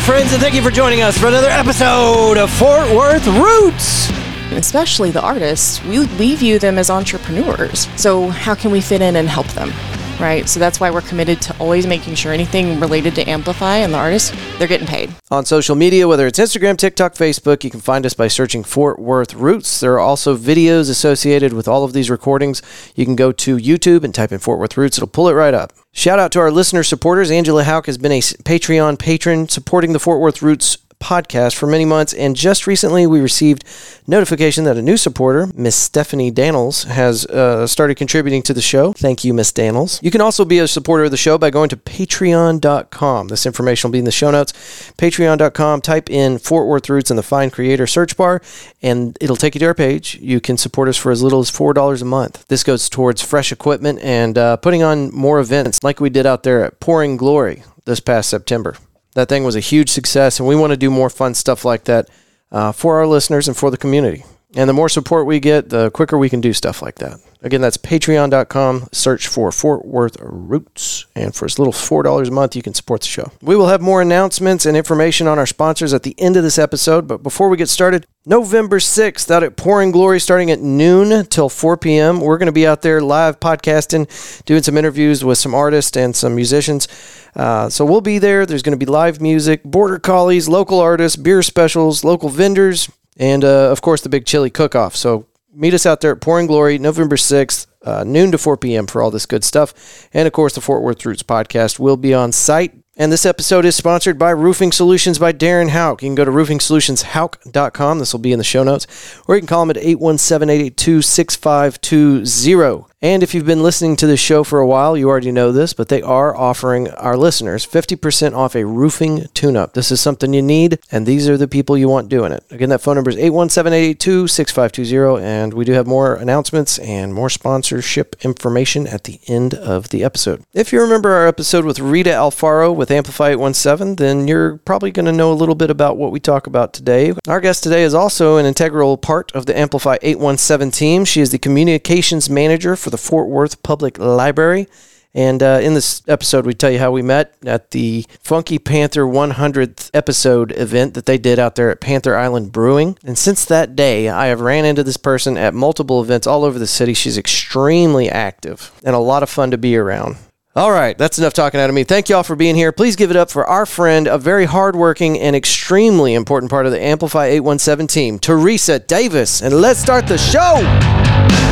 Hello, friends, and thank you for joining us for another episode of Fort Worth Roots. especially the artists, we, we view them as entrepreneurs. So, how can we fit in and help them? Right? So, that's why we're committed to always making sure anything related to Amplify and the artists, they're getting paid. On social media, whether it's Instagram, TikTok, Facebook, you can find us by searching Fort Worth Roots. There are also videos associated with all of these recordings. You can go to YouTube and type in Fort Worth Roots, it'll pull it right up. Shout out to our listener supporters. Angela Hauk has been a Patreon patron supporting the Fort Worth Roots podcast for many months, and just recently we received notification that a new supporter, Miss Stephanie Daniels, has uh, started contributing to the show. Thank you, Miss Daniels. You can also be a supporter of the show by going to patreon.com. This information will be in the show notes. Patreon.com, type in Fort Worth Roots in the Find Creator search bar, and it'll take you to our page. You can support us for as little as $4 a month. This goes towards fresh equipment and uh, putting on more events like we did out there at Pouring Glory this past September. That thing was a huge success, and we want to do more fun stuff like that uh, for our listeners and for the community. And the more support we get, the quicker we can do stuff like that. Again, that's patreon.com. Search for Fort Worth Roots. And for as little $4 a month, you can support the show. We will have more announcements and information on our sponsors at the end of this episode. But before we get started, November 6th out at Pouring Glory starting at noon till 4 p.m. We're going to be out there live podcasting, doing some interviews with some artists and some musicians. Uh, so we'll be there. There's going to be live music, border collies, local artists, beer specials, local vendors, and uh, of course the big chili cook-off. So meet us out there at Pouring Glory, November 6th, uh, noon to 4 p.m. for all this good stuff. And of course, the Fort Worth Roots podcast will be on site. And this episode is sponsored by Roofing Solutions by Darren Hauk. You can go to roofingsolutionshauk.com. This will be in the show notes. Or you can call him at 817 882 6520. And if you've been listening to this show for a while, you already know this, but they are offering our listeners 50% off a roofing tune up. This is something you need, and these are the people you want doing it. Again, that phone number is 817 882 6520. And we do have more announcements and more sponsorship information at the end of the episode. If you remember our episode with Rita Alfaro with Amplify 817, then you're probably going to know a little bit about what we talk about today. Our guest today is also an integral part of the Amplify 817 team. She is the communications manager for the Fort Worth Public Library. And uh, in this episode, we tell you how we met at the Funky Panther 100th episode event that they did out there at Panther Island Brewing. And since that day, I have ran into this person at multiple events all over the city. She's extremely active and a lot of fun to be around. All right, that's enough talking out of me. Thank y'all for being here. Please give it up for our friend, a very hardworking and extremely important part of the Amplify 817 team, Teresa Davis. And let's start the show.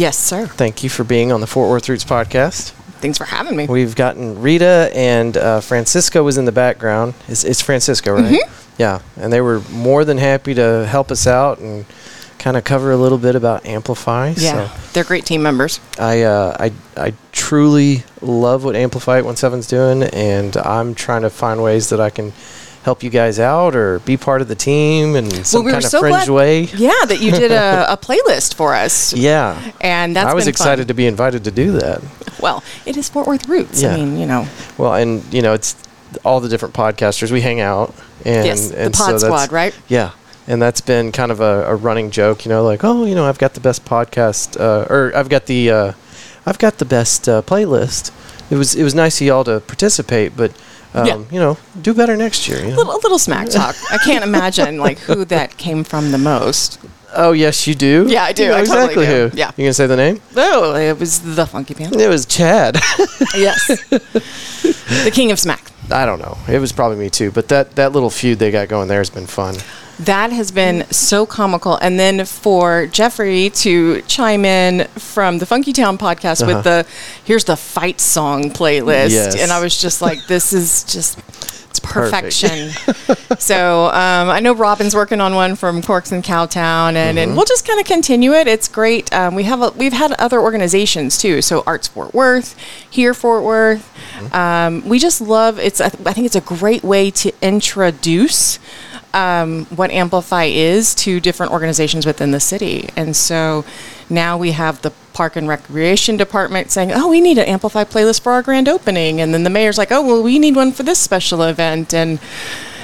Yes, sir. Thank you for being on the Fort Worth Roots podcast. Thanks for having me. We've gotten Rita and uh, Francisco was in the background. It's, it's Francisco, right? Yeah, and they were more than happy to help us out and kind of cover a little bit about Amplify. Yeah, So they're great team members. I, uh, I, I truly love what Amplify 817's doing, and I'm trying to find ways that I can help you guys out or be part of the team in some we were kind of so fringe glad- way. Yeah, that you did a, a playlist for us. Yeah. And that's I was been excited fun. to be invited to do that. Well, it is Fort Worth Roots. Yeah. I mean, you know, Well, and you know, it's all the different podcasters. We hang out, and yes, the and Pod so that's- Squad, right? Yeah, and that's been kind of a, a running joke. You know, like oh, you know, I've got the best podcast, uh, or I've got the, uh, I've got the best uh, playlist. It was it was nice of y'all to participate, but um, Yeah. you know, do better next year. You know? A little, a little smack talk. I can't imagine like who that came from the most. Oh yes, you do. Yeah, I do. You know I totally exactly do. who. Yeah. You gonna say the name? Oh, it was the Funky Panther. It was Chad. yes, the King of Smack. I don't know. It was probably me too. But that that little feud they got going there has been fun. That has been so comical. And then for Jeffrey to chime in from the Funky Town podcast with the here's the fight song playlist. Uh-huh. Yes. And I was just like, this is just It's perfect. perfection. so um, I know Robin's working on one from Corks and Cowtown, and, Mm-hmm. and we'll just kind of continue it. It's great. Um, we have a, we've had other organizations too. So Arts Fort Worth, here Fort Worth. Mm-hmm. Um, we just love it's. I th- I think it's a great way to introduce um, what Amplify is to different organizations within the city, and so now we have the park and recreation department saying, "Oh, we need an Amplify playlist for our grand opening," and then the mayor's like, "Oh, well, we need one for this special event," and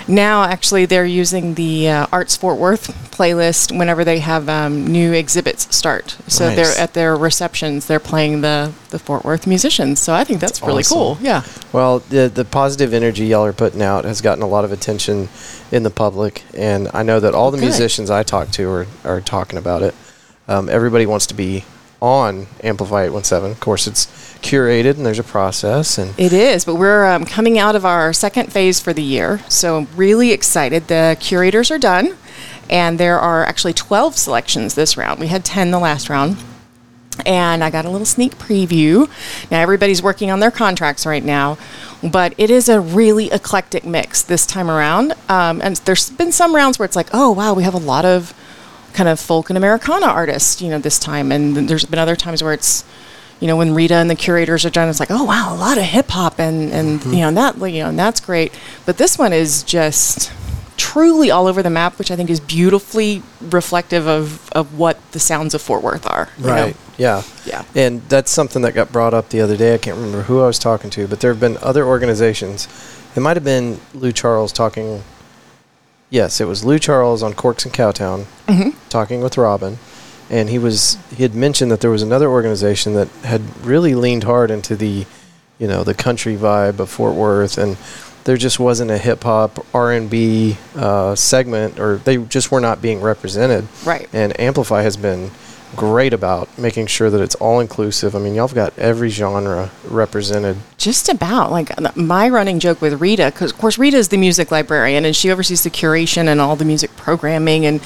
now actually they're using the uh, Arts Fort Worth playlist whenever they have um, new exhibits start. So Nice. they're at their receptions, they're playing the the Fort Worth musicians. So I think that's really awesome. cool. Yeah. Well, the the positive energy y'all are putting out has gotten a lot of attention in the public, and I know that all the Good. musicians I talk to are are talking about it. Um, everybody wants to be on Amplify 817. Of course, it's curated and there's a process, and It is, but we're um, coming out of our second phase for the year, so I'm really excited. The curators are done, and there are actually 12 selections this round. We had 10 the last round. And I got a little sneak preview. Now, everybody's working on their contracts right now, but it is a really eclectic mix this time around. Um, and there's been some rounds where it's like, oh, wow, we have a lot of kind of folk and Americana artists, you know, this time. And there's been other times where it's, you know, when Rita and the curators are done, it's like, oh wow, a lot of hip hop and and mm-hmm. you know and that you know and that's great. But this one is just truly all over the map, which I think is beautifully reflective of of what the sounds of Fort Worth are. you know? Right. Yeah. Yeah. And that's something that got brought up the other day. I can't remember who I was talking to, but there have been other organizations. It might have been Lou Charles talking. Yes, it was Lou Charles on Corks and Cowtown talking with Robin, and he was he had mentioned that there was another organization that had really leaned hard into the, you know, the country vibe of Fort Worth, and there just wasn't a hip hop R and B uh, segment, or they just were not being represented. Right. And Amplify has been great about making sure that it's all inclusive. I mean, y'all have got every genre represented. Just about like my running joke with Rita, because of course Rita is the music librarian and she oversees the curation and all the music programming and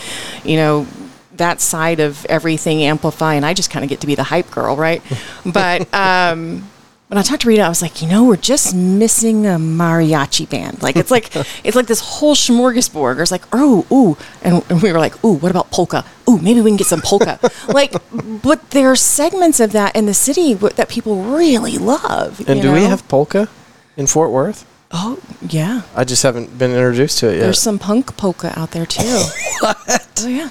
you know that side of everything amplify and I just kind of get to be the hype girl, right? but um, when I talked to Rita, I was like, you know, we're just missing a mariachi band. Like it's like it's like this whole smorgasbord. It's like, oh, ooh, and, and we were like, ooh, what about polka? Ooh, maybe we can get some polka. like, but there are segments of that in the city w- that people really love. And do we have polka in Fort Worth? Oh, yeah. I just haven't been introduced to it yet. There's some punk polka out there too. what? Oh yeah.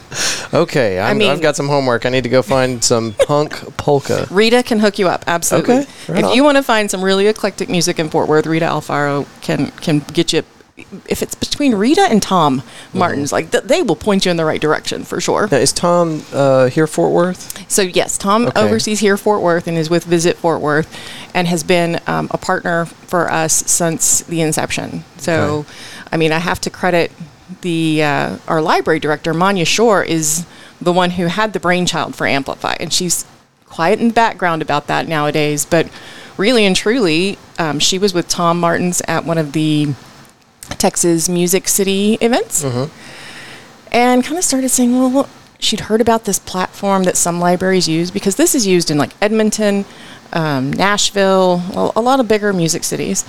okay, I'm, I mean- have got some homework. I need to go find some punk polka. Rita can hook you up. Absolutely. Okay, right if on. you want to find some really eclectic music in Fort Worth, Rita Alfaro can can get you. If it's between Rita and Tom Mm-hmm. Martins, like th- they will point you in the right direction for sure. Now, is Tom uh, here, Fort Worth? So yes, Tom Okay. oversees here Fort Worth and is with Visit Fort Worth, and has been um, a partner for us since the inception. So, Okay. I mean, I have to credit the uh, our library director, Manya Shorr, is the one who had the brainchild for Amplify, and she's quiet in the background about that nowadays. But really and truly, um, she was with Tom Martins at one of the Texas Music City events and kind of started saying, well, well, she'd heard about this platform that some libraries use because this is used in like Edmonton, um, Nashville, well, a lot of bigger music cities.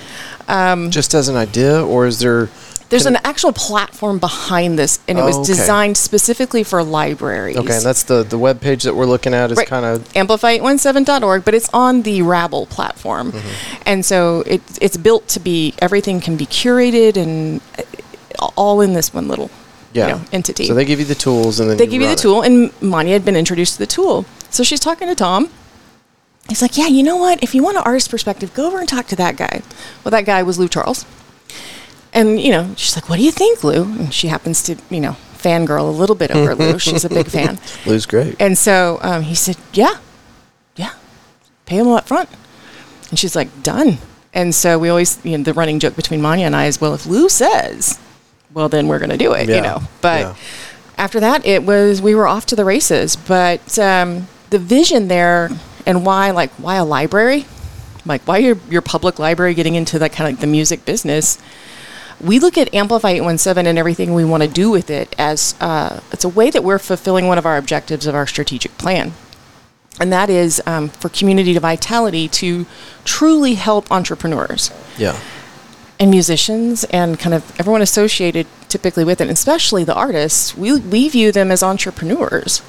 Um, Just as an idea, or is there? There's can- an actual platform behind this, and it was Oh, okay. designed specifically for libraries. Okay, and that's the the web page that we're looking at is Right. kind of amplify817.org, but it's on the Rabble platform. Mm-hmm. And so it, it's built to be, everything can be curated and uh, all in this one little yeah you know, entity. So they give you the tools, and then they give you the it. tool, and Manya had been introduced to the tool. So she's talking to Tom. He's like, Yeah, you know what? If you want an artist perspective, go over and talk to that guy. Well, that guy was Lou Charles. And, you know, she's like, What do you think, Lou? And she happens to, you know, fangirl a little bit over Lou. She's a big fan. Lou's great. And so um, he said, Yeah, yeah, pay him up front. And she's like, Done. And so we always, you know, the running joke between Manya and I is, Well, if Lou says, well, then we're going to do it, Yeah, you know. But yeah. after that, it was, we were off to the races. But um, the vision there and why, like, why a library? Like, why your, your public library getting into that kind of like the music business? We look at Amplify 817 and everything we want to do with it as uh, it's a way that we're fulfilling one of our objectives of our strategic plan. And that is um, for community to vitality to truly help entrepreneurs Yeah. and musicians and kind of everyone associated typically with it, and especially the artists. We, we view them as entrepreneurs.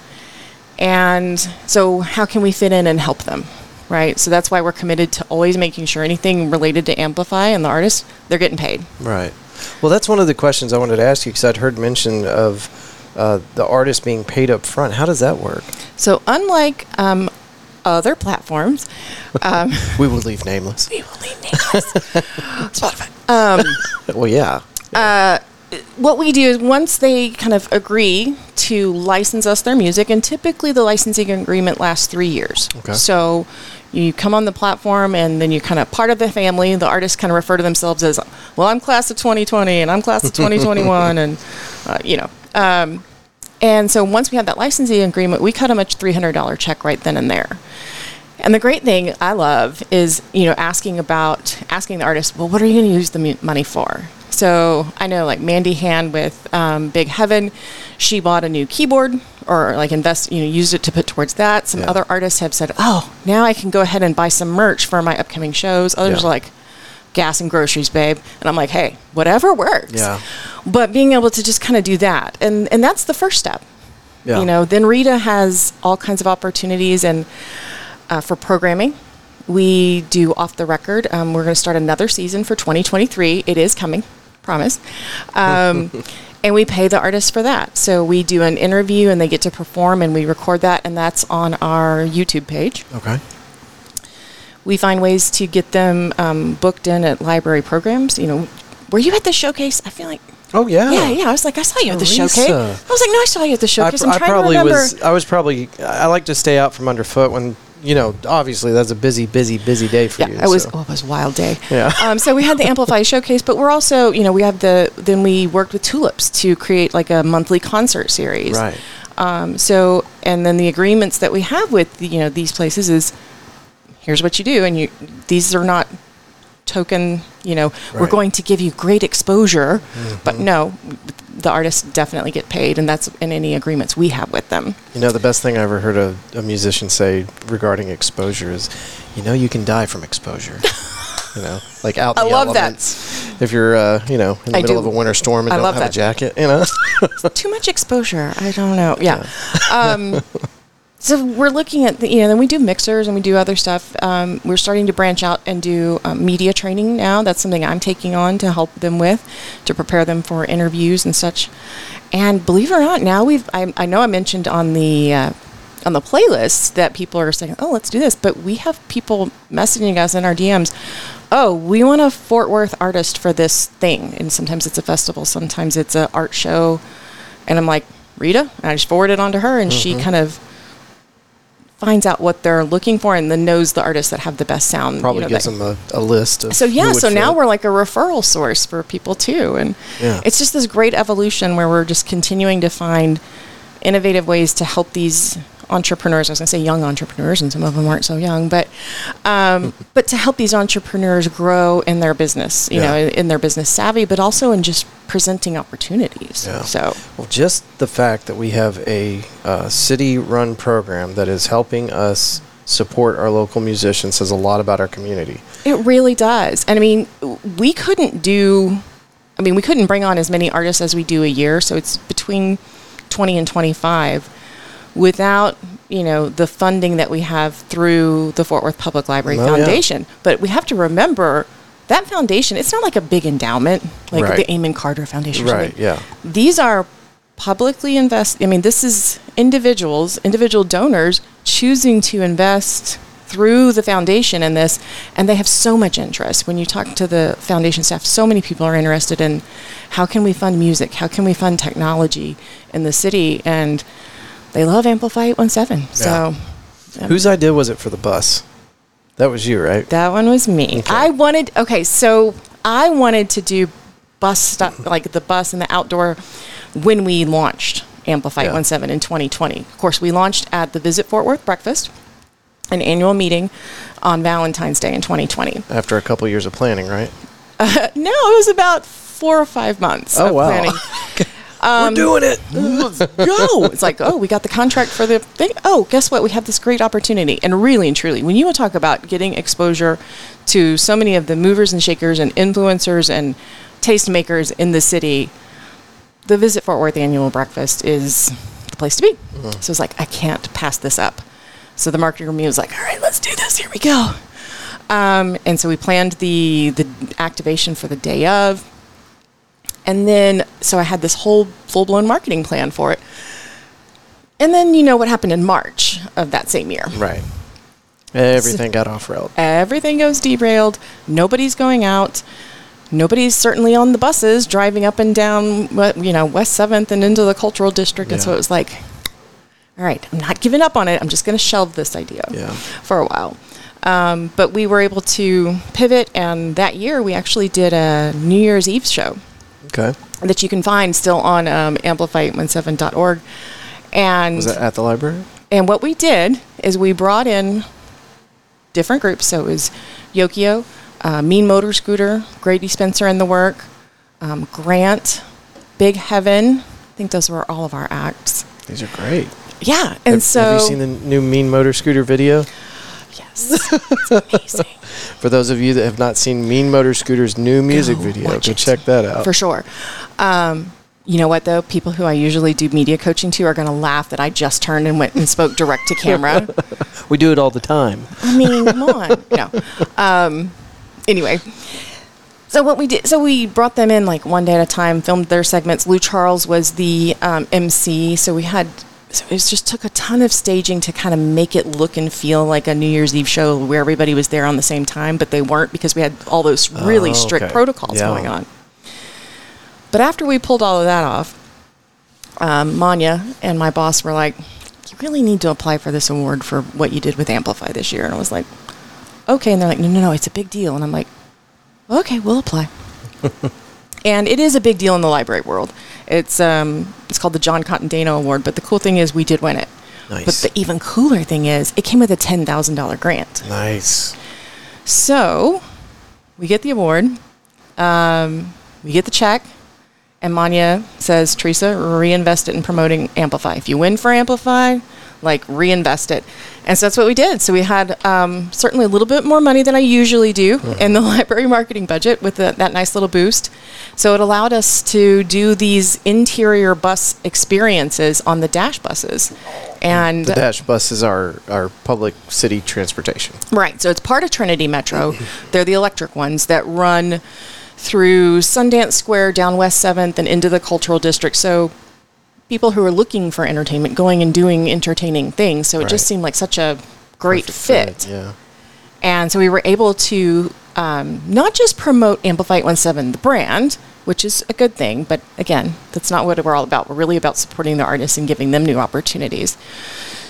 And so, how can we fit in and help them? Right. So, that's why we're committed to always making sure anything related to Amplify and the artists, they're getting paid. Right. Well, that's one of the questions I wanted to ask you because I'd heard mention of uh, the artist being paid up front. How does that work? So, unlike um, other platforms. Um, We will leave nameless. we will leave nameless. Spotify. Um, Well, yeah. what we do is once they kind of agree to license us their music, and typically the licensing agreement lasts three years. Okay. So you come on the platform, and then you're kind of part of the family. The artists kind of refer to themselves as, "Well, I'm class of 2020, and I'm class of 2021," and uh, you know. Um, and so once we have that licensing agreement, we cut them a $300 check right then and there. And the great thing I love is, you know, asking about asking the artist, well, what are you going to use the money for? So I know, like Mandy Hand with um, Big Heaven, she bought a new keyboard or like invest, you know, used it to put towards that. Some Yeah. other artists have said, oh, now I can go ahead and buy some merch for my upcoming shows. Others Yeah. are like, gas and groceries, babe. And I'm like, hey, whatever works. Yeah. But being able to just kind of do that, and and that's the first step. Yeah. You know, then Rita has all kinds of opportunities and uh, for programming. We do off the record. Um, we're going to start another season for 2023. It is coming, promise. Um, and we pay the artists for that. So we do an interview and they get to perform and we record that, and that's on our YouTube page. Okay. We find ways to get them um, booked in at library programs. You know, were you at the showcase? I feel like. Oh, yeah. Yeah, yeah. I was like, I saw you at the Teresa. showcase. I was like, no, I saw you at the I, showcase. pr- I'm I trying probably to remember. was. I was probably. I like to stay out from underfoot when you know. Obviously, that's a busy, busy, busy day for yeah, you. it was. so. Oh, it was a wild day. Yeah. Um, so we had the Amplify showcase, but we're also, you know, we have the. Then we worked with Tulips to create like a monthly concert series. Right. Um, so, and then the agreements that we have with the, you know these places is, here's what you do, and you these are not token. You know, we're going to give you great exposure, but no, the artists definitely get paid, and that's in any agreements we have with them. You know, the best thing I ever heard a, a musician say regarding exposure is, you know, you can die from exposure. you know, like out. I the love that. If you're, uh, you know, in the I middle do. of a winter storm and I don't love have a that. jacket, you know. too much exposure. I don't know. Yeah. Um, so we're looking at the, you know, then we do mixers and we do other stuff. Um, we're starting to branch out and do um, media training now. That's something I'm taking on to help them with, to prepare them for interviews and such. And believe it or not, now we've, I, I know I mentioned on the, uh, on the playlist that people are saying, oh, let's do this. But we have people messaging us in our DMs, oh, we want a Fort Worth artist for this thing. And sometimes it's a festival, sometimes it's an art show. And I'm like, Rita? And I just forward it on to her, and she Mm-hmm. kind of finds out what they're looking for and then knows the artists that have the best sound. you Probably know, gives that- them a, a list of. so yeah, so now fit. we're like a referral source for people too, and Yeah. it's just this great evolution where we're just continuing to find innovative ways to help these entrepreneurs. I was going to say young entrepreneurs, and some of them aren't so young, but um, but to help these entrepreneurs grow in their business, you know, Yeah. in, in their business savvy, but also in just presenting opportunities. Yeah. So Well, just the fact that we have a uh, city-run program that is helping us support our local musicians says a lot about our community. It really does. And I mean, we couldn't do, I mean, we couldn't bring on as many artists as we do a year. So it's between 20 and 25 without, you know, the funding that we have through the Fort Worth Public Library Oh, yeah. Foundation. But we have to remember that foundation, it's not like a big endowment like Right. the Amon Carter Foundation. Right, yeah. These are publicly invest. I mean, this is individuals, individual donors choosing to invest through the foundation in this, and they have so much interest. When you talk to the foundation staff, so many people are interested in how can we fund music, how can we fund technology in the city, and they love Amplify 817. So um, Whose idea was it for the bus? That was you, right? that one was me. Okay. I wanted okay, so I wanted to do bus stuff like the bus and the outdoor when we launched Amplify Yeah. 17 in 2020. Of course, we launched at the Visit Fort Worth Breakfast, an annual meeting on Valentine's Day in 2020. After a couple years of planning, right? No, it was about four or five months Oh, of wow. planning. We're doing it. Let's go. It's like, oh, we got the contract for the thing. Oh, guess what? We have this great opportunity. And really and truly, when you talk about getting exposure to so many of the movers and shakers and influencers and tastemakers in the city, the Visit Fort Worth annual breakfast is the place to be. So it's like, I can't pass this up. So the marketing room was like, all right, let's do this. Here we go. Um, and so we planned the the activation for the day of. And then, so I had this whole full blown marketing plan for it. And then, you know what happened in March of that same year. Right. Everything got off railed. Everything goes derailed. Nobody's going out. Nobody's certainly on the buses driving up and down, you know, West Seventh and into the cultural district. And so it was like, all right, I'm not giving up on it. I'm just going to shelve this idea Yeah. for a while. Um, but we were able to pivot, and that year we actually did a New Year's Eve show Okay. that you can find still on um, amplify817.org. And Was that at the library? and what we did is we brought in different groups. So it was Yokio, uh, Mean Motor Scooter, Grady Spencer and the Work, um, Grant, Big Heaven. I think those were all of our acts. These are great. Yeah, and have, so have you seen the new Mean Motor Scooter video? Yes, it's amazing For those of you that have not seen Mean Motor Scooter's new music Go video, go it. check that out. for sure. Um, you know what though? People who I usually do media coaching to are going to laugh that I just turned and went and spoke direct to camera. We do it all the time. I mean, come on. No. Um, anyway, so what we did, so we brought them in like one day at a time, filmed their segments. Lou Charles was the um, MC, so we had. So it just took a ton of staging to kind of make it look and feel like a New Year's Eve show where everybody was there on the same time, but they weren't because we had all those really Oh, strict okay. protocols Yeah. going on. But after we pulled all of that off, um, Manya and my boss were like, "You really need to apply for this award for what you did with Amplify this year." And I was like, "Okay." And they're like, "No, no, no, it's a big deal." And I'm like, "Okay, we'll apply." and it is a big deal in the library world. It's um, it's called the John Cotton Dana Award. But the cool thing is, we did win it. Nice. But the even cooler thing is, it came with a ten thousand dollar grant. Nice. So we get the award, um, we get the check, and Manya says, Teresa, reinvest it in promoting Amplify. If you win for Amplify, like reinvest it. And so that's what we did. So we had um, certainly a little bit more money than I usually do in the library marketing budget with the, that nice little boost. So it allowed us to do these interior bus experiences on the dash buses. And The Dash buses are our public city transportation. Right. So it's part of Trinity Metro. They're the electric ones that run through Sundance Square, down West 7th, and into the cultural district. So people who are looking for entertainment, going and doing entertaining things. So it just seemed like such a great Perfect fit. Yeah. And so we were able to um, not just promote Amplify 17, the brand, which is a good thing, but again, that's not what we're all about. We're really about supporting the artists and giving them new opportunities.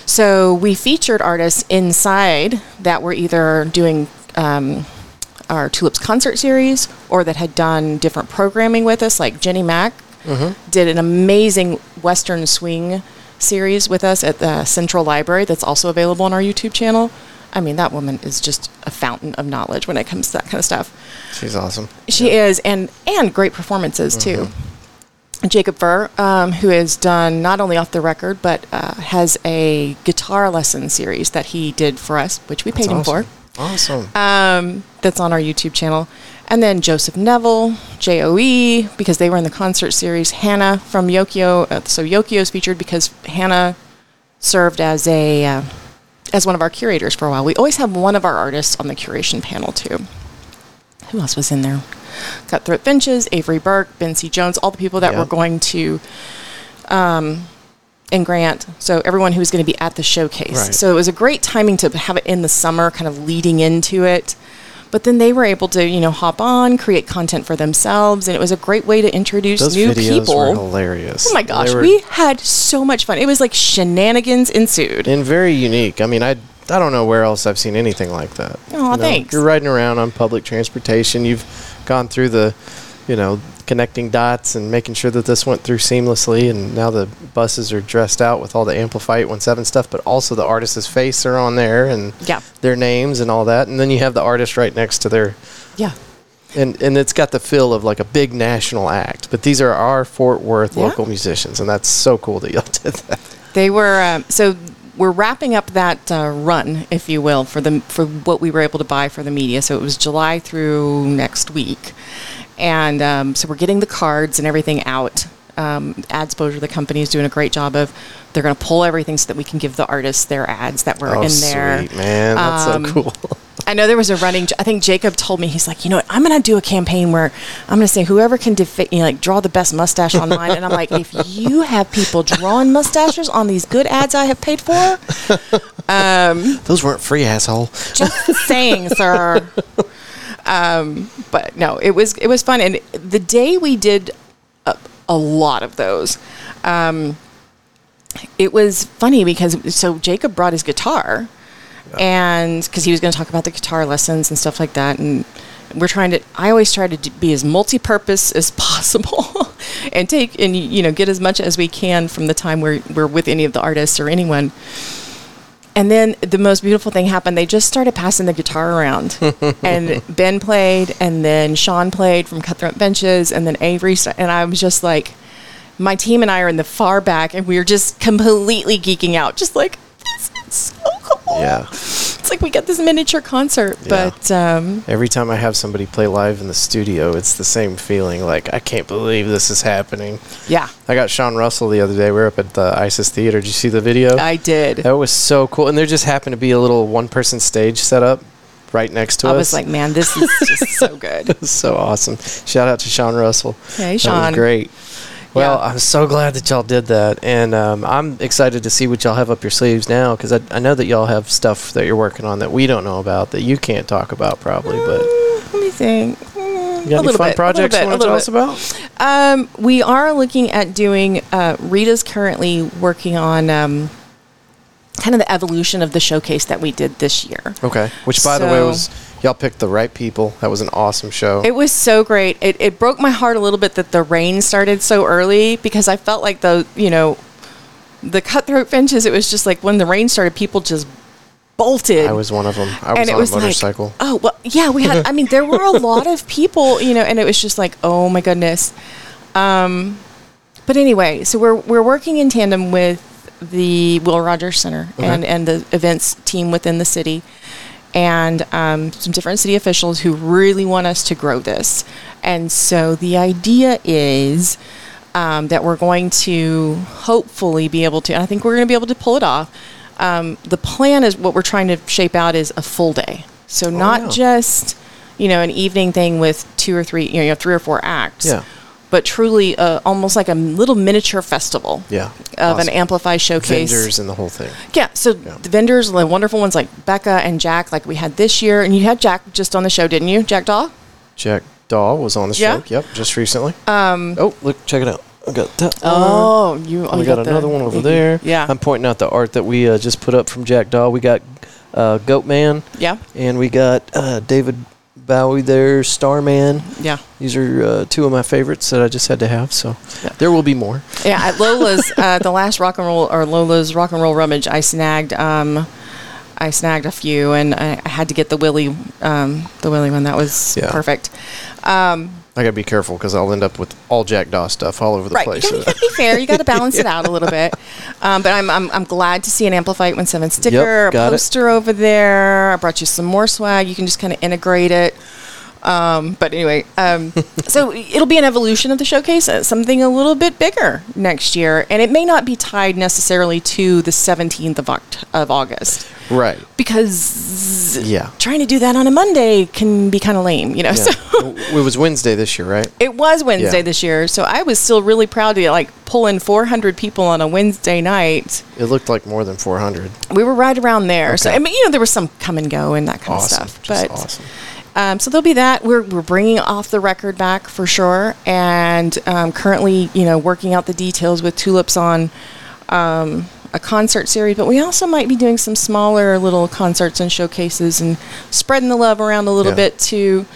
So we featured artists inside that were either doing um, our Tulips concert series or that had done different programming with us, like Jenny Mack did an amazing Western swing series with us at the Central Library that's also available on our YouTube channel. I mean, that woman is just a fountain of knowledge when it comes to that kind of stuff. She's awesome. She is, and and great performances too. Jacob Furr, um, who has done not only off the record but uh, has a guitar lesson series that he did for us, which we paid him for. Awesome. Um, that's on our YouTube channel. And then Joseph Neville, JOE, because they were in the concert series. Hannah from Yokio. Uh, so Yokio is featured because Hannah served as a uh, as one of our curators for a while. We always have one of our artists on the curation panel too. Who else was in there? Cutthroat Finches, Avery Burke, Ben C. Jones, all the people that Yeah. were going to um, and Grant. So everyone who was going to be at the showcase. Right. So it was a great timing to have it in the summer, kind of leading into it. But then they were able to, you know, hop on, create content for themselves, and it was a great way to introduce Those new videos people. were hilarious. Oh my gosh, we had so much fun. It was like shenanigans ensued. and very unique. I mean, I I don't know where else I've seen anything like that. Aw, thanks. You're riding around on public transportation. You've gone through the, you know, connecting dots and making sure that this went through seamlessly. And now the buses are dressed out with all the Amplify 817 stuff, but also the artist's face are on there and Yeah. their names and all that. And then you have the artist right next to their Yeah. and and it's got the feel of like a big national act. But these are our Fort Worth Yeah. local musicians, and that's so cool that y'all did that. They were um, so we're wrapping up that uh, run, if you will, for the for what we were able to buy for the media. So it was July through next week, and um, so we're getting the cards and everything out. Um, Adsposure, the company, is doing a great job of. They're going to pull everything so that we can give the artists their ads that were oh, in there. sweet man, that's Um, so cool. I know there was a running. I think Jacob told me he's like, you know what? I'm going to do a campaign where I'm going to say whoever can defi- you know, like draw the best mustache online. and I'm like, if you have people drawing mustaches on these good ads I have paid for, Those weren't free, asshole. just saying, sir. Um, but no, it was it was fun, and the day we did a, a lot of those. Um, it was funny because so Jacob brought his guitar, and because he was going to talk about the guitar lessons and stuff like that, and we're trying to. I always try to be as multi-purpose as possible, and take and you know get as much as we can from the time we're we're with any of the artists or anyone. And then the most beautiful thing happened. They just started passing the guitar around, and Ben played, and then Sean played from Cutthroat Finches, and then Avery. sta- And I was just like, my team and I are in the far back, and we were just completely geeking out, just like this is so cool. Yeah. It's like we got this miniature concert. Yeah. But um, Every time I have somebody play live in the studio, it's the same feeling. Like I can't believe this is happening. yeah, I got Sean Russell the other day. We were up at the ISIS Theater. Did you see the video? I did. that was so cool. And there just happened to be a little one-person stage set up right next to I us. I was like, man, this is just so good. So awesome. Shout out to Sean Russell. Hey, Sean. was great. Well, Yeah. I'm so glad that y'all did that, and um, I'm excited to see what y'all have up your sleeves now because I, I know that y'all have stuff that you're working on that we don't know about that you can't talk about probably. But Let me think. Mm, you a got any fun bit, projects a you want to tell little us about? Um, we are looking at doing. Uh, Rita's currently working on um, kind of the evolution of the showcase that we did this year. Okay. Which, by the way, was y'all picked the right people. That was an awesome show. It was so great. It, it broke my heart a little bit that the rain started so early because I felt like the you know the Cutthroat Finches. It was just like when the rain started, people just bolted. I was one of them. I was and it on was a motorcycle. like, oh well, yeah, we had. I mean, there were a lot of people, you know, and it was just like, oh my goodness. Um, but anyway, so we're we're working in tandem with the Will Rogers Center and and the events team within the city, and um, some different city officials who really want us to grow this. And so the idea is. Um, that we're going to hopefully be able to, and I think we're going to be able to pull it off. Um, the plan is what we're trying to shape out is a full day. So not yeah. just, you know, an evening thing with two or three, you know, three or four acts. Yeah. But truly, uh, almost like a little miniature festival. Yeah. Of Awesome. an Amplify showcase. Vendors and the whole thing. Yeah. So the vendors, the wonderful ones like Becca and Jack, like we had this year, and you had Jack just on the show, didn't you, Jack Daw? Jack Daw was on the Yeah? show. Yep, just recently. Um. Oh, look, check it out. I got that. one. Oh, you. Oh, we got, the- another one over there. Yeah. I'm pointing out the art that we uh, just put up from Jack Daw. We got uh, Goat Man, yeah. and we got uh, David Bowie there, Starman. Yeah. These are uh, two of my favorites that I just had to have. So there will be more. Yeah, at Lola's, uh, the last rock and roll or Lola's rock and roll rummage, I snagged, um, I snagged a few, and I, I had to get the Willie, um, the Willie one. That was Yeah. perfect. I gotta be careful because I'll end up with all Jack Daw stuff all over the Right, place. you gotta, be fair. You got to balance it out a little bit. Um, but I'm, I'm I'm glad to see an Amplify One Seven sticker, got a it. poster over there. I brought you some more swag. You can just kind of integrate it. Um, but anyway, um, so it'll be an evolution of the showcase, uh, something a little bit bigger next year, and it may not be tied necessarily to the 17th of, Oct- of August right. because Yeah. trying to do that on a Monday can be kind of lame, you know. Yeah. So it was Wednesday this year, right? it was Wednesday Yeah. this year, so I was still really proud to like pull in 400 people on a Wednesday night. It looked like more than 400. We were right around there. So I mean, you know, there was some come and go and that kind Awesome. of stuff. Just but awesome. Um, so there'll be that. We're, we're bringing off the record back for sure, and um, currently, you know, working out the details with Tulips on um, a concert series. But we also might be doing some smaller little concerts and showcases and spreading the love around a little Yeah. bit to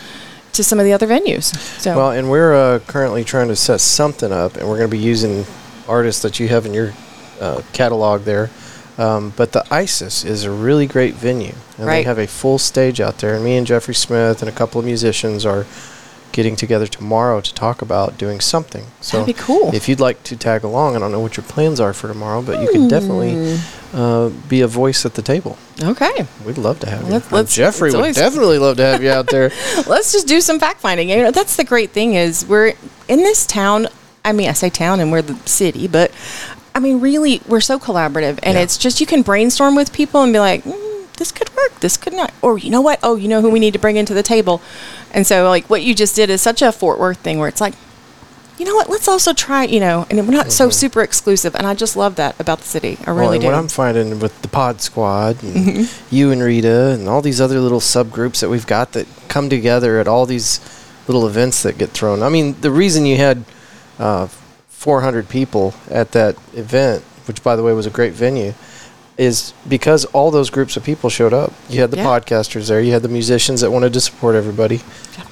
to some of the other venues. So Well, and we're uh, currently trying to set something up, and we're going to be using artists that you have in your uh, catalog there. Um, but the ISIS is a really great venue, and they have a full stage out there. And me and Jeffrey Smith and a couple of musicians are getting together tomorrow to talk about doing something. So That'd be cool. If you'd like to tag along, I don't know what your plans are for tomorrow, but you can definitely Hmm. uh, be a voice at the table. okay. We'd love to have you. Let's- let's- Jeffrey would definitely love to have you out there. let's just do some fact finding. You know, that's the great thing is we're in this town. I mean, I say town and we're the city, but I mean, really, we're so collaborative, and Yeah. it's just you can brainstorm with people and be like, mm, this could work, this could not. Or you know what? Oh, you know who we need to bring into the table. And so like what you just did is such a Fort Worth thing where it's like, you know what? Let's also try, you know, and we're not so super exclusive. And I just love that about the city. I Well, really and do. what I'm finding with the Pod Squad, and you and Rita, and all these other little subgroups that we've got that come together at all these little events that get thrown. I mean, the reason you had uh, 400 people at that event, which by the way was a great venue, is because all those groups of people showed up. You had the Yeah. podcasters there, you had the musicians that wanted to support everybody,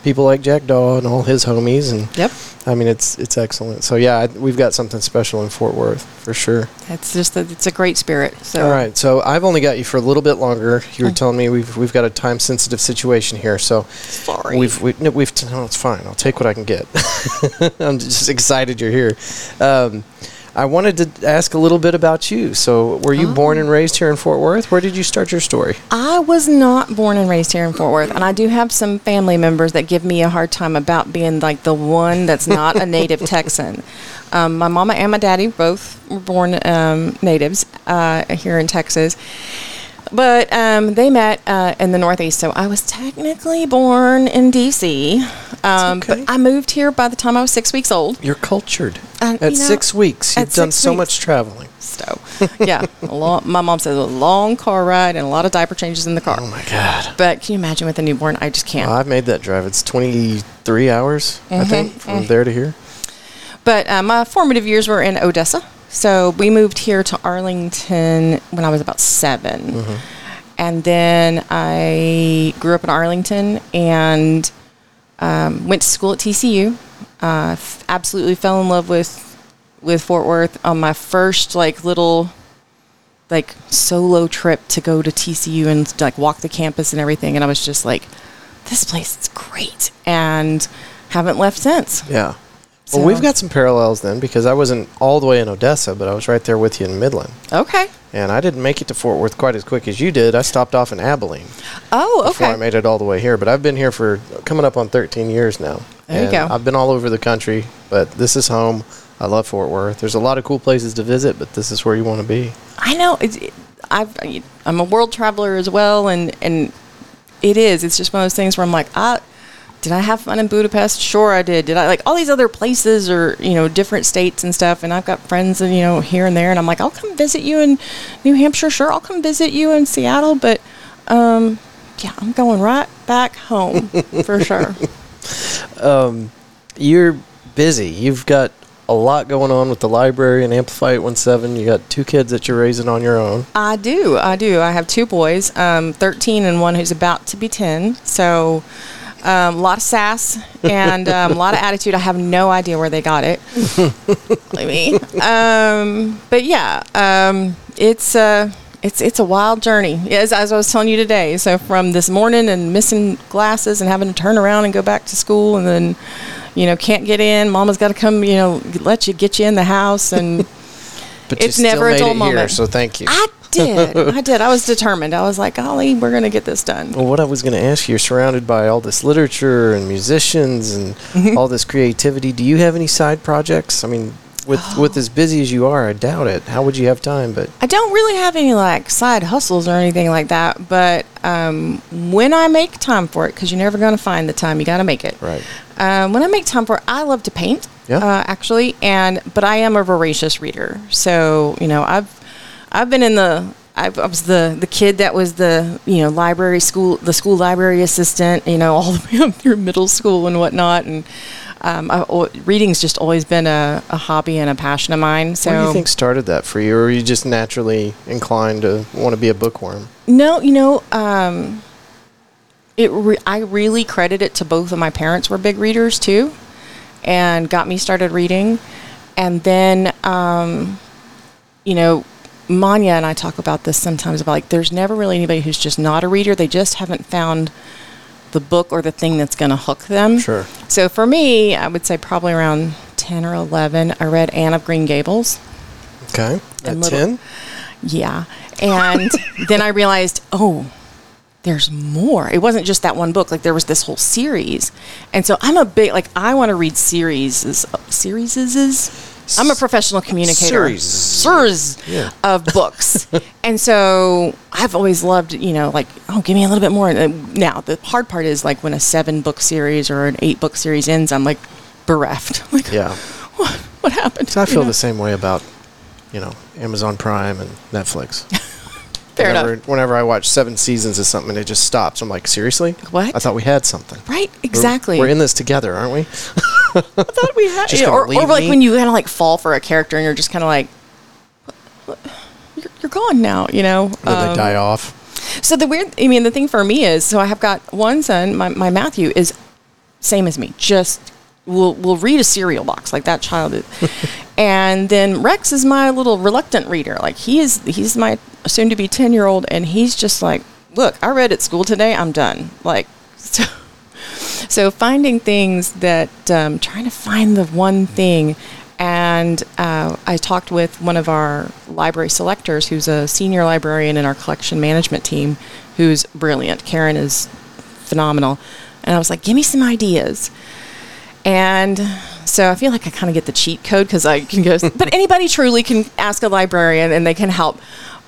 people like Jack Daw and all his homies, and Yep. I mean, it's it's excellent. So yeah, I, we've got something special in Fort Worth for sure. It's just, a, it's a great spirit. So All right, so I've only got you for a little bit longer. You were Oh. telling me we've we've got a time sensitive situation here, so sorry. we've we, no, we've t- no, it's fine. I'll take what I can get. I'm just excited you're here. Um, I wanted to ask a little bit about you. So, were you born Oh. and raised here in Fort Worth? Where did you start your story? I was not born and raised here in Fort Worth, and I do have some family members that give me a hard time about being like the one that's not a native Texan. Um, my mama and my daddy both were born um, natives uh, here in Texas, but um, they met uh, in the Northeast. So I was technically born in D.C., um, okay. but I moved here by the time I was six weeks old. You're cultured. Uh, At you know, six weeks, you've done so weeks. much traveling. So, yeah, long, my mom says a long car ride and a lot of diaper changes in the car. Oh my God! But can you imagine with a newborn? I just can't. Well, I've made that drive. It's 23 hours, Mm-hmm. I think, from there to here. But uh, my formative years were in Odessa. So we moved here to Arlington when I was about 7 Mm-hmm. And then I grew up in Arlington and um, went to school at TCU. Uh, f- absolutely fell in love with with Fort Worth on my first like little like solo trip to go to TCU and like walk the campus and everything. And I was just like, this place is great, and haven't left since. Yeah. So- Well, we've got some parallels then because I wasn't all the way in Odessa, but I was right there with you in Midland. Okay. And I didn't make it to Fort Worth quite as quick as you did. I stopped off in Abilene Oh, okay. before I made it all the way here. But I've been here for coming up on 13 years now. There you go. I've been all over the country, but this is home. I love Fort Worth. There's a lot of cool places to visit, but this is where you want to be. I know. It's, I've, I'm a world traveler as well, and and it is. It's just one of those things where I'm like, ah, did I have fun in Budapest? Sure, I did. Did I like all these other places or you know different states and stuff? And I've got friends and you know here and there, and I'm like, I'll come visit you in New Hampshire. Sure, I'll come visit you in Seattle, but um, yeah, I'm going right back home for sure. Um, You're busy. You've got a lot going on with the library and Amplify 817. You got two kids that you're raising on your own. I do. I do. I have two boys, um, 13 and one who's about to be 10. So um, a lot of sass and um, a lot of attitude. I have no idea where they got it. like me. Um, but yeah, um, it's uh, it's it's a wild journey. As, as I was telling you today. So from this morning and missing glasses and having to turn around and go back to school and then you know can't get in. Mama's got to come. You know, let you get you in the house and. But It's you still never a dull it here, moment. so thank you. I did. I did. I was determined. I was like, golly, we're going to get this done. Well, what I was going to ask you, you're surrounded by all this literature and musicians and Mm-hmm. all this creativity. Do you have any side projects? I mean, with Oh. with as busy as you are, I doubt it. How would you have time? But I don't really have any like side hustles or anything like that. But um, when I make time for it, because you're never going to find the time, you got to make it. right, Um, when I make time for it, I love to paint. Yeah. Uh, actually, and but I am a voracious reader. So you know, I've I've been in the I've, was the the kid that was the you know library school the school library assistant. You know, all the way up through middle school and whatnot. And um, I, reading's just always been a, a hobby and a passion of mine. So what do you think started that for you, or are you just naturally inclined to want to be a bookworm? No, you know, um, it. Re- I really credit it to both of my parents were big readers too, and got me started reading, and then, um, you know, Manya and I talk about this sometimes about like there's never really anybody who's just not a reader. They just haven't found the book or the thing that's going to hook them. Sure. So for me, I would say probably around ten or eleven, I read Anne of Green Gables. Okay, at And little- ten. Yeah. And then I realized, oh, there's more. It wasn't just that one book. Like there was this whole series. And so I'm a big like I want to read series series I'm a professional communicator. Series. Series Yeah. of books. and so I've always loved, you know, like, oh, give me a little bit more. And Now, the hard part is like when a seven book series or an eight book series ends, I'm like bereft. Like, Yeah. what, what happened? So I You feel know? the same way about, you know, Amazon Prime and Netflix. Fair whenever, enough. whenever I watch seven seasons of something, it just stops. I'm like, seriously? What? I thought we had something. Right? We're- Exactly. We're, in this together, aren't we? I thought we had, yeah, or, or like me? when you kind of like fall for a character and you're just kind of like, "What- what- you're, you're gone now, you know? Then Um, they die off. So the weird, I mean, the thing for me is, so I have got one son, my, my Matthew is same as me, just will will read a cereal box like that child is, and then Rex is my little reluctant reader. Like he is, he's my soon to be ten year old, and he's just like, look, I read at school today, I'm done. Like so. So finding things that um, trying to find the one thing, and uh, I talked with one of our library selectors, who's a senior librarian in our collection management team, who's brilliant. Karen is phenomenal, and I was like, "Give me some ideas." And so I feel like I kind of get the cheat code because I can go, but anybody truly can ask a librarian and they can help.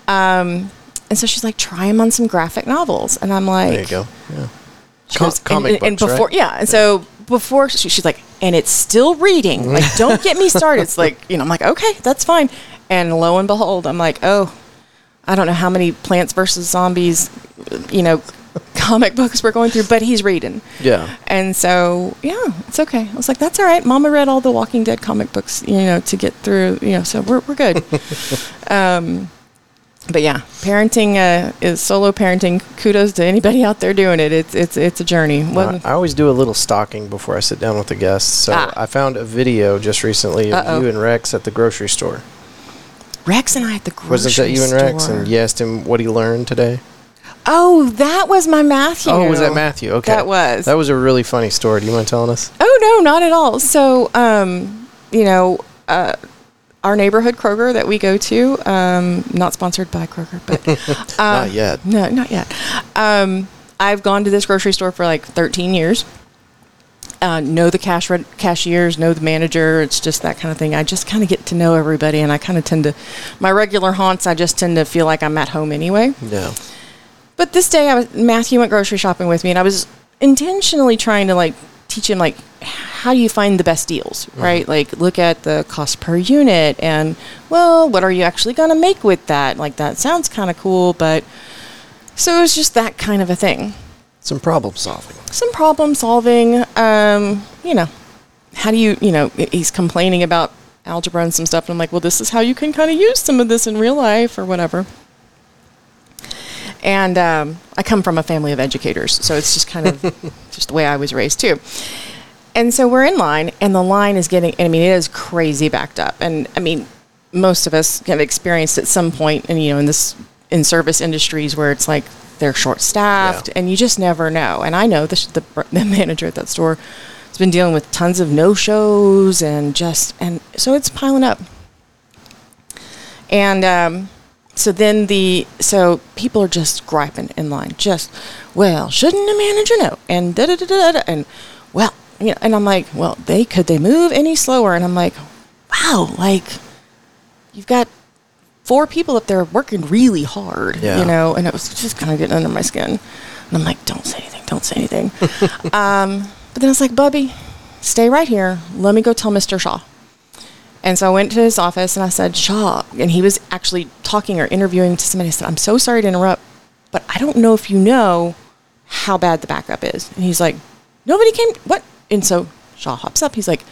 Um, and so she's like, try them on some graphic novels. And I'm like, There you go. Yeah. Com- goes, comic and, and books, before, right? yeah. And so before she, she's like, and it's still reading. Like, don't get me started. It's like, you know, I'm like, okay, that's fine. And lo and behold, I'm like, oh, I don't know how many Plants versus Zombies, you know, comic books we're going through, but he's reading. Yeah. And so, yeah, it's okay. I was like, that's all right. Mama read all the Walking Dead comic books, you know, to get through, you know, so we're, we're good. um, but yeah, parenting uh, is solo parenting. Kudos to anybody out there doing it. It's it's it's a journey. I, Well, I always do a little stalking before I sit down with the guests. So Ah. I found a video just recently of Uh-oh. you and Rex at the grocery store. Rex and I at the grocery store. Wasn't that you and Rex? store. And you asked him what he learned today. Oh, that was my Matthew. Oh, was that Matthew? Okay, That was. that was a really funny story. Do you mind telling us? Oh no, not at all. So, um, you know, uh, our neighborhood Kroger that we go to, um, not sponsored by Kroger, but uh, Not yet. No, not yet. Um, I've gone to this grocery store for like 13 years. Uh, know the cash re- cashiers, know the manager. It's just that kind of thing. I just kind of get to know everybody, and I kind of tend to, my regular haunts. I just tend to feel like I'm at home anyway. Yeah. But this day, I was Matthew went grocery shopping with me, and I was intentionally trying to like teach him like how do you find the best deals, right? Like look at the cost per unit, and well, what are you actually going to make with that? Like that sounds kind of cool, but so it was just that kind of a thing. Some problem solving. Some problem solving. Um, you know, how do you you know he's complaining about algebra and some stuff, and I'm like, well, this is how you can kind of use some of this in real life or whatever. And um, I come from a family of educators, so it's just kind of just the way I was raised too. And so we're in line, and the line is getting, I mean, it is crazy backed up. And I mean, most of us have experienced at some point, and you know, in this, in service industries where it's like they're short staffed, Yeah. and you just never know. And I know the, the, the manager at that store has been dealing with tons of no shows and just, and so it's piling up. And um, so then the so people are just griping in line, just well, shouldn't a manager know? And da da da da da. And well, you know, and I'm like, well, they could they move any slower? And I'm like, wow, like you've got four people up there working really hard, Yeah. you know, and it was just kind of getting under my skin. And I'm like, don't say anything, don't say anything. um, but then I was like, Bubby, stay right here. Let me go tell Mr. Shaw. And so I went to his office and I said, Shaw, and he was actually talking or interviewing to somebody. I said, I'm so sorry to interrupt, but I don't know if you know how bad the backup is. And he's like, nobody came, what? And so Shaw hops up. He's like,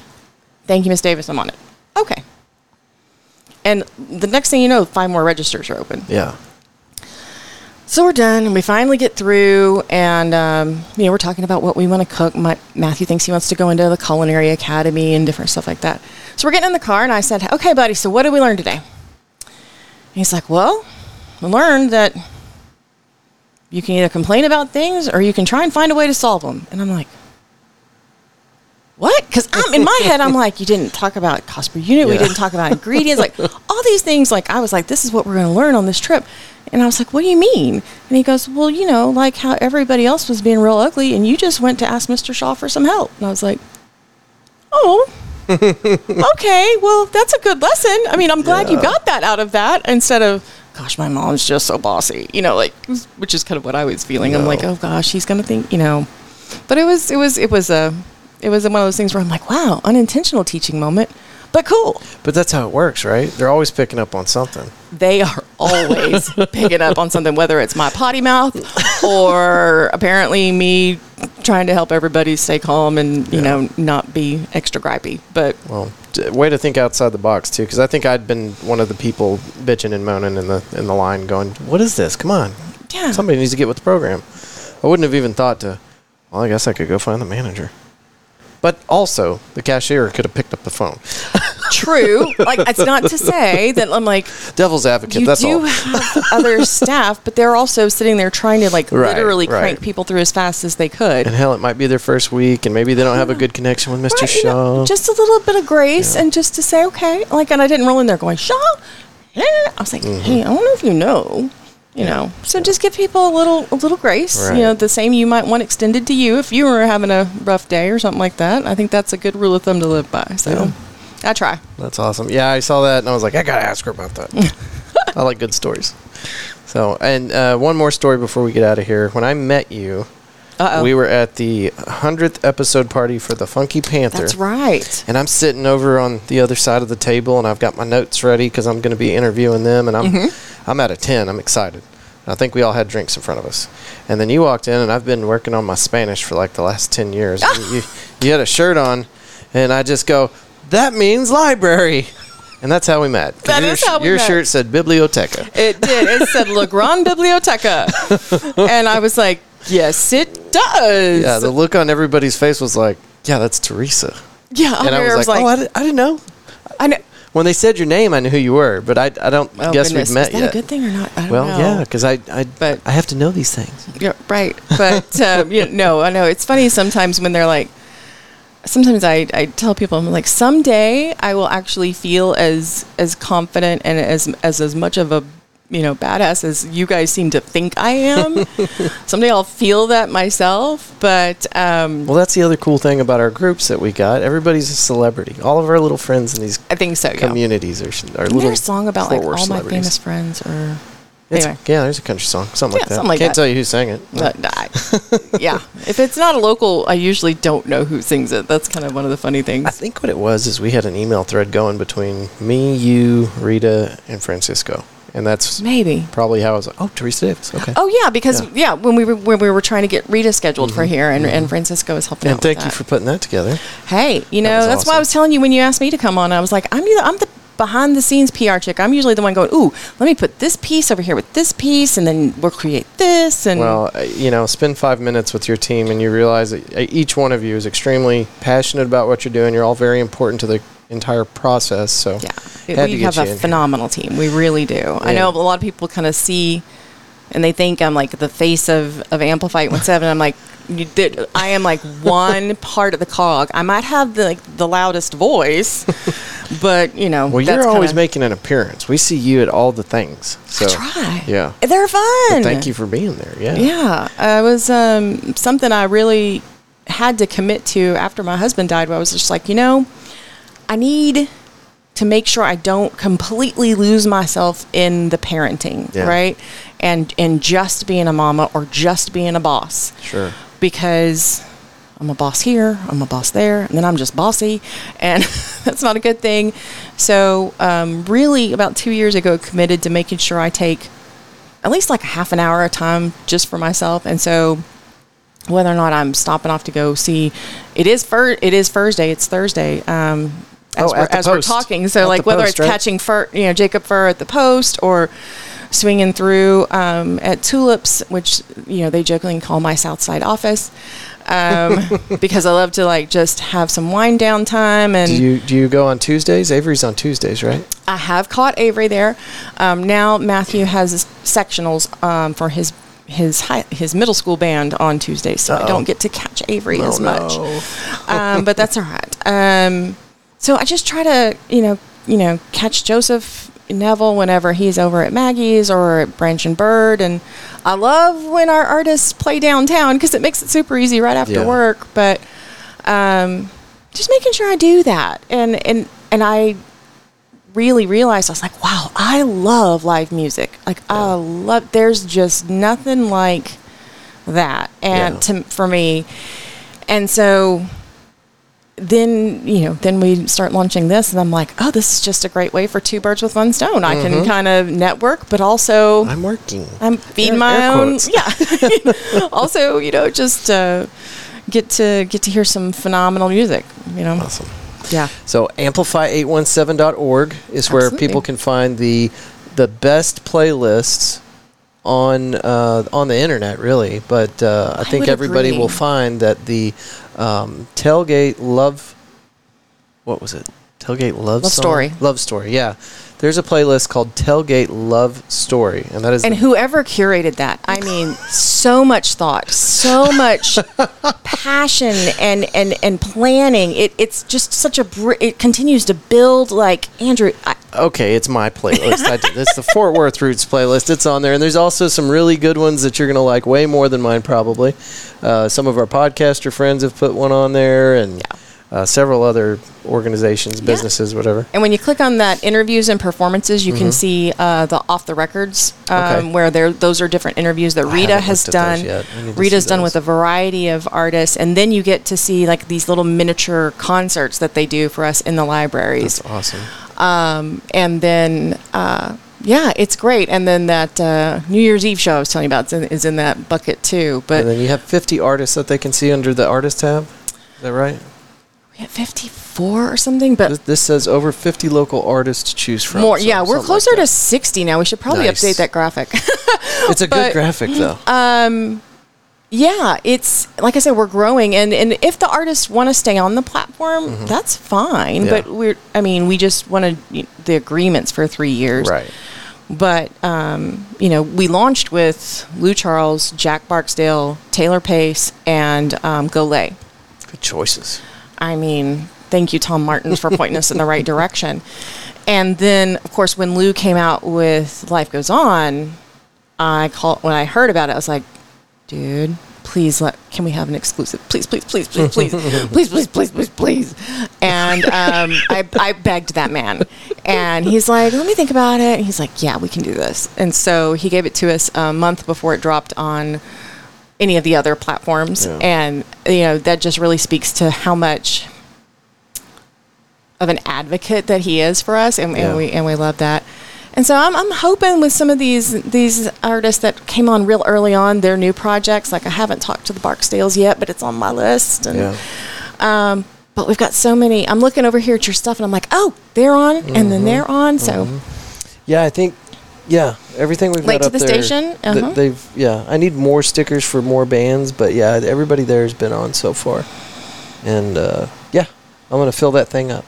thank you, Miss Davis. I'm on it. Okay. And the next thing you know, five more registers are open. Yeah. So we're done, and we finally get through, and um, you know we're talking about what we want to cook. My, Matthew thinks he wants to go into the culinary academy and different stuff like that. So we're getting in the car, and I said, "Okay, buddy. So what did we learn today?" And he's like, "Well, we learned that you can either complain about things or you can try and find a way to solve them." And I'm like, "What?" Because I'm in my head, I'm like, "You didn't talk about cost per unit. We didn't talk about ingredients. Like all these things. Like I was like, this is what we're going to learn on this trip." And I was like, "What do you mean?" And he goes, "Well, you know, like how everybody else was being real ugly, and you just went to ask Mr. Shaw for some help." And I was like, "Oh, okay, well, that's a good lesson. I mean, I'm glad you got that out of that instead of, gosh, my mom's just so bossy, you know, like, which is kind of what I was feeling. I'm like, oh gosh, he's gonna think, you know, but it was, it was, it was a, it was one of those things where I'm like, wow, unintentional teaching moment, but cool. But that's how it works, right? They're always picking up on something. They are always picking up on something, whether it's my potty mouth or apparently me trying to help everybody stay calm and you Yeah. know not be extra gripey. But Well, way to think outside the box too, because I think I'd been one of the people bitching and moaning in the in the line, going, "What is this? Come on, yeah, somebody needs to get with the program." I wouldn't have even thought to. Well, I guess I could go find the manager. But also, the cashier could have picked up the phone. true. Like it's not to say that I'm like Devil's advocate. you that's do all. have other staff, but they're also sitting there trying to like Right, literally right. crank people through as fast as they could. And hell, it might be their first week, and maybe they don't have a good connection with Mr. Right, you Shaw. know, just a little bit of grace and just to say, okay, like, and I didn't roll in there going, Shaw. eh." I was like, Mm-hmm. hey, I don't know if you know, you know. So just give people a little, a little grace. Right. You know, the same you might want extended to you if you were having a rough day or something like that. I think that's a good rule of thumb to live by. So Yeah. I try. That's awesome. Yeah, I saw that and I was like, I gotta ask her about that. I like good stories. So, and uh, one more story before we get out of here. When I met you, Uh oh. we were at the hundredth episode party for the Funky Panther. that's right. And I'm sitting over on the other side of the table, and I've got my notes ready because I'm going to be interviewing them, and I'm Mm-hmm. I'm at a ten. I'm excited. I think we all had drinks in front of us, and then you walked in, and I've been working on my Spanish for like the last ten years. You you had a shirt on, and I just go, that means library, and that's how we met. That your, is how we your met. shirt said biblioteca. It did. It said La Gran Biblioteca. and I was like, yes, it does. Yeah, the look on everybody's face was like, yeah, that's Teresa, Yeah, and I was like, oh, I, di- I didn't know. I know. When they said your name, I knew who you were, but I, I don't Oh, guess goodness. we've met Is that yet. a good thing or not? I don't Well, know. yeah, because I, I, But- I have to know these things. Yeah, right. But um, you know, no, I know it's funny sometimes when they're like. Sometimes I, I tell people I'm like someday I will actually feel as as confident and as as as much of a you know badass as you guys seem to think I am. someday I'll feel that myself. But um, Well, that's the other cool thing about our groups that we got. Everybody's a celebrity. All of our little friends in these I think so. Yeah. communities are, are Isn't little. there a song about like all my famous friends or anyway? Yeah, there's a country song, something Yeah, like that. something like Can't that. tell you who sang it. But I, uh, yeah, if it's not a local, I usually don't know who sings it. That's kind of one of the funny things. I think what it was is we had an email thread going between me, you, Rita, and Francisco, and that's Maybe. probably how I was. like, Oh, Teresa Davis. Okay. Oh yeah, because Yeah. yeah, when we were when we were trying to get Rita scheduled for mm-hmm. here, and, and mm-hmm. Francisco was helping out. and thank you for putting that together. Hey, you know was that's why I was telling you when you asked me to come on. I was like, I'm the, I'm the behind the scenes PR chick. I'm usually the one going, ooh, let me put this piece over here with this piece, and then we'll create this. And Well, uh, you know, spend five minutes with your team and you realize that uh, each one of you is extremely passionate about what you're doing. You're all very important to the entire process. So, Yeah, we have a in here. phenomenal team. We really do. I know a lot of people kind of see, and they think I'm like the face of of Amplify One Seven. I'm like, you did, I am like one part of the cog. I might have the like, the loudest voice, but you know, well, that's you're always kinda- making an appearance. We see you at all the things. So, I try. Yeah. they're fun. Thank you for being there. Yeah. Yeah, it was um, something I really had to commit to after my husband died. Where I was just like, you know, I need to make sure I don't completely lose myself in the parenting, Yeah. right? And and just being a mama or just being a boss, Sure. because I'm a boss here, I'm a boss there, and then I'm just bossy, and that's not a good thing. So, um, really, about two years ago, committed to making sure I take at least like a half an hour of time just for myself. And so, whether or not I'm stopping off to go see, it is fur, it is Thursday, it's Thursday. Um, as, Oh, we're, as we're talking, so At like whether post, it's right? catching Furr, you know, Jacob Furr at the post or swinging through um, at Tulips, which you know they jokingly call my Southside office, um, because I love to like just have some wind down time. And Do you do you go on Tuesdays? Avery's on Tuesdays, right? I have caught Avery there. Um, now Matthew has sectionals um, for his his high, his middle school band on Tuesdays, so I Uh-oh. don't get to catch Avery Oh, as much. no. Um, but that's all right. Um, so I just try to you know you know catch Joseph Neville whenever he's over at Maggie's or at Branch and Bird, and I love when our artists play downtown because it makes it super easy right after Yeah. work. But um, just making sure I do that. And and and I really realized I was like, wow, I love live music. Like I love. There's just nothing like that, and Yeah. to for me, and so then you know then we start launching this and i'm like oh this is just a great way for two birds with one stone i can kind of network but also Mm-hmm. I'm working. I'm feeding Air- my air own. quotes. Yeah. also, you know, just uh, get to get to hear some phenomenal music. You know. Awesome. Yeah. So amplify817.org is where Absolutely. people can find the the best playlists on uh, on the internet, really. But uh, I, I think everybody agree. will find that the um, tailgate love. What was it? Tailgate love, Love Song? Story. Love story. Yeah, there's a playlist called Tailgate Love Story, and that is And the- whoever curated that, I mean, so much thought, so much passion, and and and planning. It it's just such a. br- It continues to build. Like Andrew, I, Okay, it's my playlist. I did. It's the Fort Worth Roots playlist. It's on there, and there's also some really good ones that you're gonna like way more than mine probably. Uh, some of our podcaster friends have put one on there, and uh, several other organizations, businesses, whatever. And when you click on that interviews and performances, you can see uh, the off the records um, Mm-hmm. Okay. where there those are different interviews that Rita has looked at those done. yet. I need to Rita's done with a variety of artists, and then you get to see like these little miniature concerts that they do for us in the libraries. That's awesome. Um, and then uh, yeah, it's great. And then that uh, New Year's Eve show I was telling you about is in, is in that bucket too. and But then you have 50 artists that they can see under the artist tab. Is that right? We have 54 or something, but This, this says over 50 local artists to choose from. more. so yeah, we're something like closer to that. 60 now. We should probably Nice. update that graphic. It's a good but- graphic though. Yeah, it's like I said, we're growing, and and if the artists want to stay on the platform, that's fine. Mm-hmm. Yeah. But we're, I mean, we just wanted the agreements for three years, right. But um, you know, we launched with Lou Charles, Jack Barksdale, Taylor Pace, and um, Golay. Good choices. I mean, thank you, Tom Martin, for pointing us in the right direction. And then, of course, when Lou came out with Life Goes On, I called when I heard about it. I was like, dude, please let can we have an exclusive? Please, please, please, please, please, please, please, please, please, please. And um, I, I begged that man, and he's like, let me think about it. And he's like, yeah, we can do this. And so he gave it to us a month before it dropped on any of the other platforms, Yeah. and you know that just really speaks to how much of an advocate that he is for us, and, Yeah. and we and we love that. And so I'm, I'm hoping with some of these these artists that came on real early on, their new projects. Like I haven't talked to the Barksdales yet, but it's on my list. And Yeah. um, but we've got so many. I'm looking over here at your stuff, and I'm like, oh, they're on, and Mm-hmm. then they're on. So Yeah, I think. Yeah, everything we've Late got to up the there. station? th- Uh-huh. they've yeah. I need more stickers for more bands, but yeah, everybody there has been on so far, and uh, yeah, I'm gonna fill that thing up.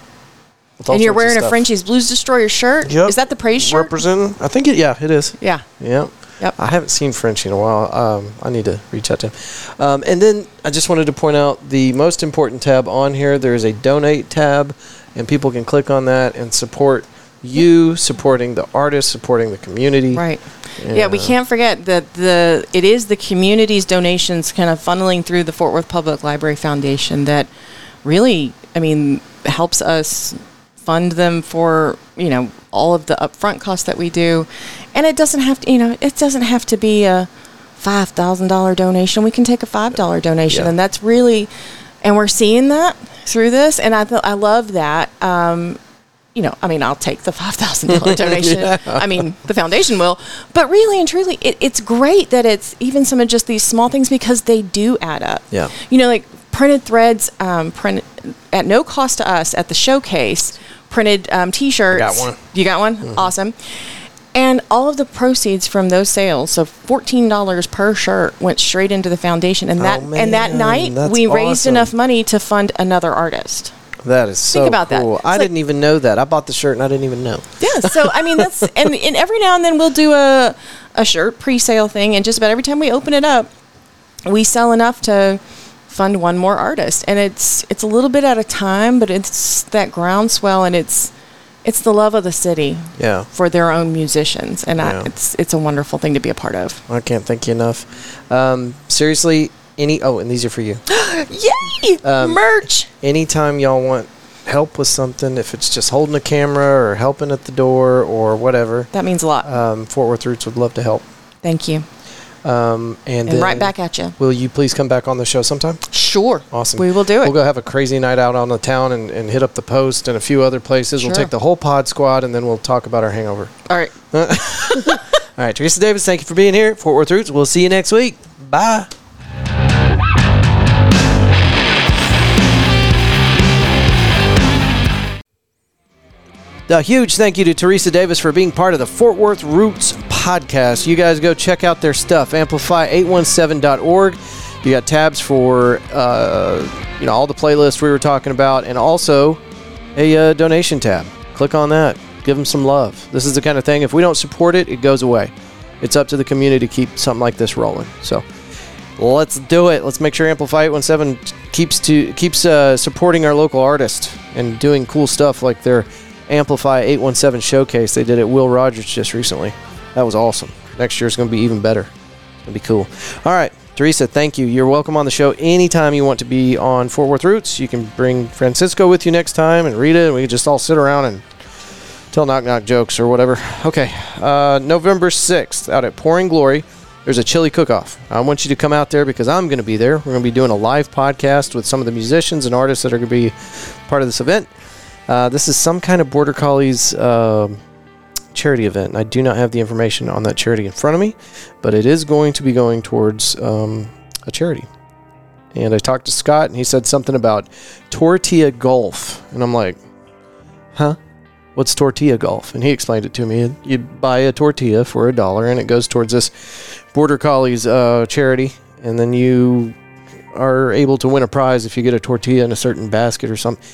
with all and you're wearing a stuff. Frenchie's Blues Destroyer shirt. Yep. Is that the praise shirt? Representing. I think it. Yeah, it is. yeah. Yep. Yep. I haven't seen Frenchie in a while. Um, I need to reach out to him. Um, and then I just wanted to point out the most important tab on here. There is a donate tab, and people can click on that and support you, supporting the artist, supporting the community. Right. Yeah, we can't forget that the it is the community's donations kind of funneling through the Fort Worth Public Library Foundation that really, I mean, helps us fund them for, you know, all of the upfront costs that we do. And it doesn't have to, you know, it doesn't have to be a $5,000 donation. We can take a $5 donation Yeah. and that's really and we're seeing that through this and I th- I love that. Um you know, I mean, I'll take the five thousand dollar donation. I mean, the foundation will, but really and truly, it, it's great that it's even some of just these small things because they do add up. Yeah. you know, like printed threads, um, print at no cost to us at the showcase. Printed um, T-shirts. I got one. You got one? Mm-hmm. Awesome. And all of the proceeds from those sales, so fourteen dollars per shirt, went straight into the foundation. And that Oh, and that night, that's we raised enough money to fund another artist. That is so about that. cool. It's I like- didn't even know that. I bought the shirt and I didn't even know. Yeah, so I mean that's and, and every now and then we'll do a a shirt pre-sale thing, and just about every time we open it up, we sell enough to fund one more artist, and it's it's a little bit at a time, but it's that groundswell, and it's it's the love of the city Yeah. for their own musicians, and Yeah. I, it's it's a wonderful thing to be a part of. I can't thank you enough. Um, seriously, any oh, and these are for you. Yay! Um, Merch. Anytime y'all want help with something, if it's just holding a camera or helping at the door or whatever, That means a lot. um, Fort Worth Roots would love to help. Thank you. Um, and And then right back at you. Will you please come back on the show sometime? Sure. Awesome. We will do it. We'll go have a crazy night out on the town and, and hit up the post and a few other places. We'll take the whole pod squad and then we'll talk about our hangover. All right. All right, Teresa Davis, thank you for being here. Fort Worth Roots. We'll see you next week. Bye. A huge thank you to Teresa Davis for being part of the Fort Worth Roots podcast. You guys go check out their stuff, amplify817.org. You got tabs for uh, you know all the playlists we were talking about, and also a uh, donation tab. Click on that. Give them some love. This is the kind of thing. If we don't support it, it goes away. It's up to the community to keep something like this rolling. So let's do it. Let's make sure Amplify 817 keeps to keeps uh, supporting our local artists and doing cool stuff like their Amplify 817 showcase they did at Will Rogers just recently. That was awesome. Next year is going to be even better. It'll be cool. All right, Teresa, thank you. You're welcome on the show anytime you want to be on Fort Worth Roots. You can bring Francisco with you next time and Rita, and we can just all sit around and tell knock knock jokes or whatever. Okay, uh, November 6th out at Pouring Glory. There's a chili cook off. I want you to come out there because I'm going to be there. We're going to be doing a live podcast with some of the musicians and artists that are going to be part of this event. Uh, this is some kind of Border Collies um charity event. I do not have the information on that charity in front of me, but it is going to be going towards um, a charity. And I talked to Scott, and he said something about tortilla golf, and I'm like, huh? What's tortilla golf? And he explained it to me. You buy a tortilla for a dollar, and it goes towards this Border Collies uh, charity, and then you are able to win a prize if you get a tortilla in a certain basket or something.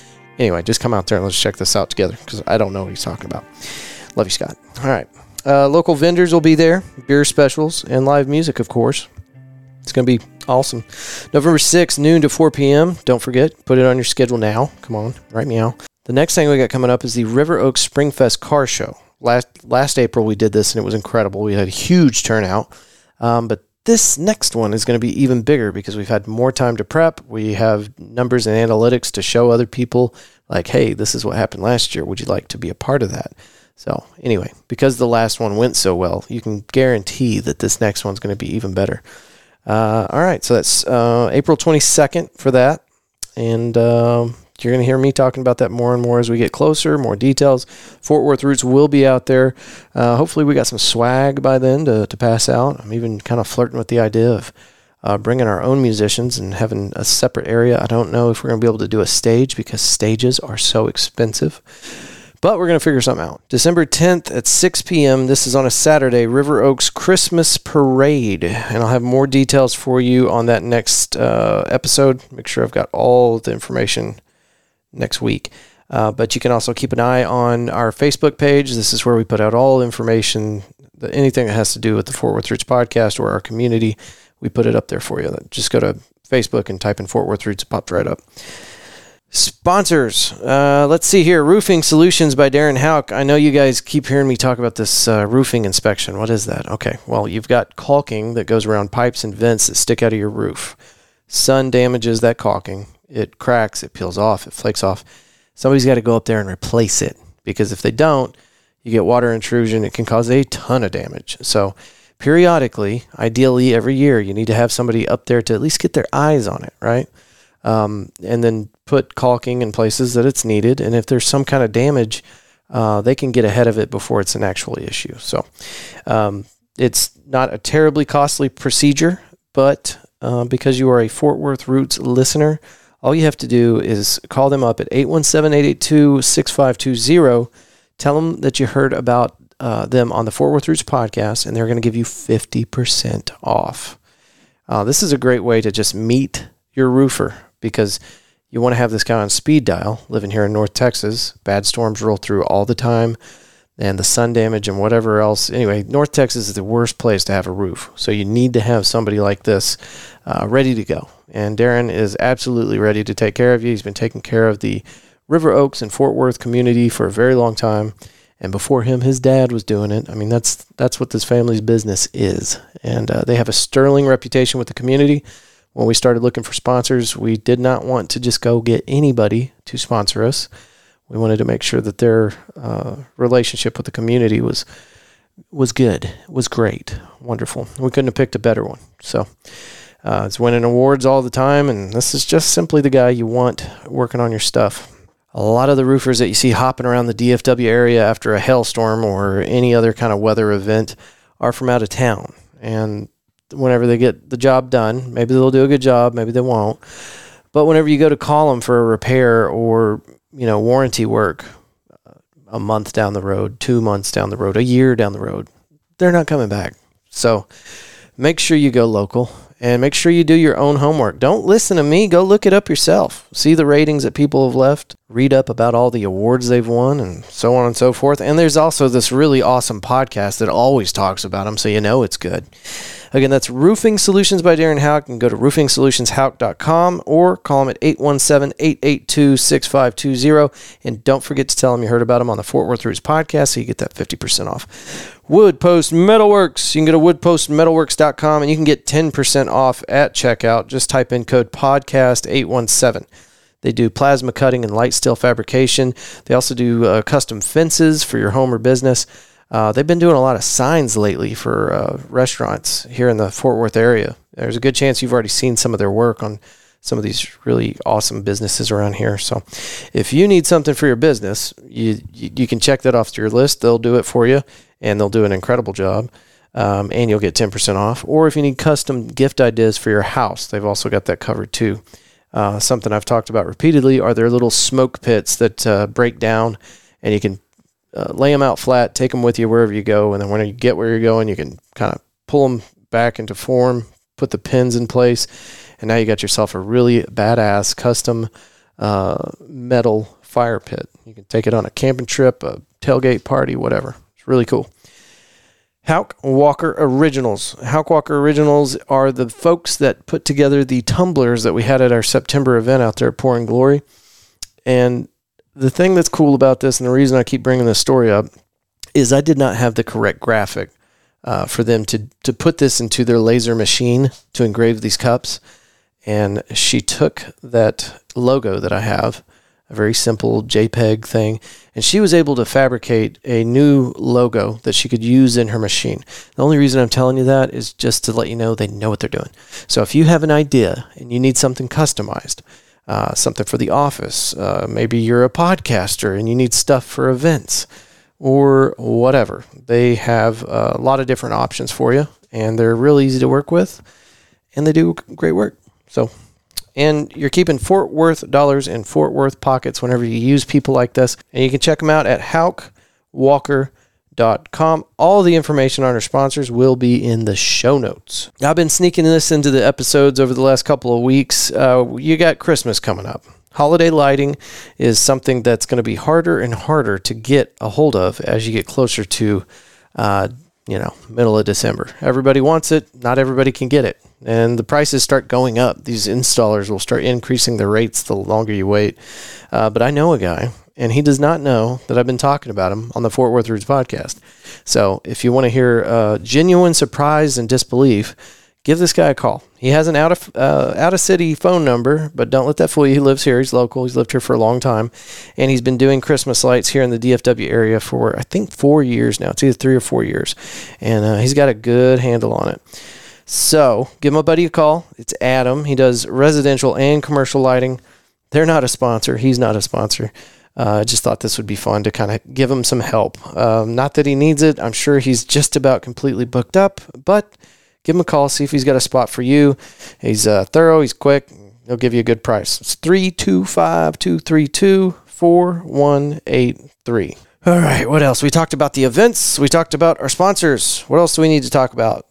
Anyway, just come out there and let's check this out together because I don't know what he's talking about. Love you, Scott. All right. Uh, local vendors will be there, beer specials, and live music, of course. It's going to be awesome. November 6th, noon to 4 p.m. Don't forget, put it on your schedule now. Come on, right meow. The next thing we got coming up is the River Oaks Springfest Car Show. Last last April we did this and it was incredible. We had a huge turnout. Um, but this next one is going to be even bigger because we've had more time to prep. We have numbers and analytics to show other people, like, hey, this is what happened last year. Would you like to be a part of that? So, anyway, because the last one went so well, you can guarantee that this next one's going to be even better. Uh, all right, so that's uh, April 22nd for that. And um, you're going to hear me talking about that more and more as we get closer, more details. Fort Worth Roots will be out there. Uh, hopefully, we got some swag by then to, to pass out. I'm even kind of flirting with the idea of uh, bringing our own musicians and having a separate area. I don't know if we're going to be able to do a stage because stages are so expensive. But we're going to figure something out. December 10th at 6 p.m. This is on a Saturday, River Oaks Christmas Parade. And I'll have more details for you on that next uh, episode. Make sure I've got all the information next week. Uh, but you can also keep an eye on our Facebook page. This is where we put out all information, anything that has to do with the Fort Worth Roots podcast or our community. We put it up there for you. Just go to Facebook and type in Fort Worth Roots. It pops right up. Sponsors. Uh, let's see here. Roofing Solutions by Darren Houck. I know you guys keep hearing me talk about this uh, roofing inspection. What is that? Okay. Well, you've got caulking that goes around pipes and vents that stick out of your roof. Sun damages that caulking. It cracks, it peels off, it flakes off. Somebody's got to go up there and replace it because if they don't, you get water intrusion. It can cause a ton of damage. So, periodically, ideally every year, you need to have somebody up there to at least get their eyes on it, right? Um, and then put caulking in places that it's needed. And if there's some kind of damage, uh, they can get ahead of it before it's an actual issue. So um, it's not a terribly costly procedure, but uh, because you are a Fort Worth Roots listener, all you have to do is call them up at 817 882 6520. Tell them that you heard about uh, them on the Fort Worth Roots podcast, and they're going to give you 50% off. Uh, this is a great way to just meet your roofer because you want to have this guy on speed dial living here in North Texas. Bad storms roll through all the time and the sun damage and whatever else. Anyway, North Texas is the worst place to have a roof. So you need to have somebody like this uh, ready to go. And Darren is absolutely ready to take care of you. He's been taking care of the River Oaks and Fort Worth community for a very long time. And before him, his dad was doing it. I mean, that's that's what this family's business is. And uh, they have a sterling reputation with the community when we started looking for sponsors, we did not want to just go get anybody to sponsor us. We wanted to make sure that their uh, relationship with the community was was good, was great, wonderful. We couldn't have picked a better one. So uh, it's winning awards all the time, and this is just simply the guy you want working on your stuff. A lot of the roofers that you see hopping around the DFW area after a hailstorm or any other kind of weather event are from out of town. And whenever they get the job done, maybe they'll do a good job, maybe they won't. But whenever you go to call them for a repair or, you know, warranty work, a month down the road, two months down the road, a year down the road, they're not coming back. So make sure you go local and make sure you do your own homework. Don't listen to me. Go look it up yourself. See the ratings that people have left. Read up about all the awards they've won and so on and so forth. And there's also this really awesome podcast that always talks about them, so you know it's good. Again, that's Roofing Solutions by Darren Houck. You can go to roofingsolutionsHouck.com or call him at 817-882-6520. And don't forget to tell him you heard about him on the Fort Worth Roots podcast so you get that 50% off. Wood Post Metalworks. You can go to woodpostmetalworks.com and you can get 10% off at checkout. Just type in code podcast817. They do plasma cutting and light steel fabrication. They also do uh, custom fences for your home or business. Uh, they've been doing a lot of signs lately for uh, restaurants here in the Fort Worth area. There's a good chance you've already seen some of their work on some of these really awesome businesses around here. So, if you need something for your business, you you, you can check that off to your list. They'll do it for you, and they'll do an incredible job. Um, and you'll get 10% off. Or if you need custom gift ideas for your house, they've also got that covered too. Uh, something I've talked about repeatedly are their little smoke pits that uh, break down and you can uh, lay them out flat, take them with you wherever you go, and then when you get where you're going, you can kind of pull them back into form, put the pins in place, and now you got yourself a really badass custom uh, metal fire pit. You can take it on a camping trip, a tailgate party, whatever. It's really cool. Houck Walker Originals. Houck Walker Originals are the folks that put together the tumblers that we had at our September event out there at Pouring Glory. And the thing that's cool about this, and the reason I keep bringing this story up, is I did not have the correct graphic uh, for them to to put this into their laser machine to engrave these cups. And she took that logo that I have, a very simple JPEG thing, and she was able to fabricate a new logo that she could use in her machine. The only reason I'm telling you that is just to let you know they know what they're doing. So if you have an idea and you need something customized, uh, something for the office. Uh, maybe you're a podcaster and you need stuff for events or whatever. They have a lot of different options for you, and they're really easy to work with, and they do great work. So, and you're keeping Fort Worth dollars in Fort Worth pockets whenever you use people like this. And you can check them out at Houck Walker com. All the information on our sponsors will be in the show notes. I've been sneaking this into the episodes over the last couple of weeks. Uh, you got Christmas coming up. Holiday lighting is something that's going to be harder and harder to get a hold of as you get closer to, uh, you know, middle of December. Everybody wants it. Not everybody can get it. And the prices start going up. These installers will start increasing the rates the longer you wait. Uh, but I know a guy and he does not know that I've been talking about him on the Fort Worth Roots podcast. So if you want to hear uh, genuine surprise and disbelief, give this guy a call. He has an out of uh, out of city phone number, but don't let that fool you. He lives here. He's local. He's lived here for a long time, and he's been doing Christmas lights here in the DFW area for I think four years now. It's either three or four years, and uh, he's got a good handle on it. So give my buddy a call. It's Adam. He does residential and commercial lighting. They're not a sponsor. He's not a sponsor. Uh, I uh, just thought this would be fun to kind of give him some help. Um, not that he needs it. I'm sure he's just about completely booked up, but give him a call, see if he's got a spot for you. He's uh, thorough, he's quick, he'll give you a good price. It's 325 232 4183. All right, what else? We talked about the events, we talked about our sponsors. What else do we need to talk about?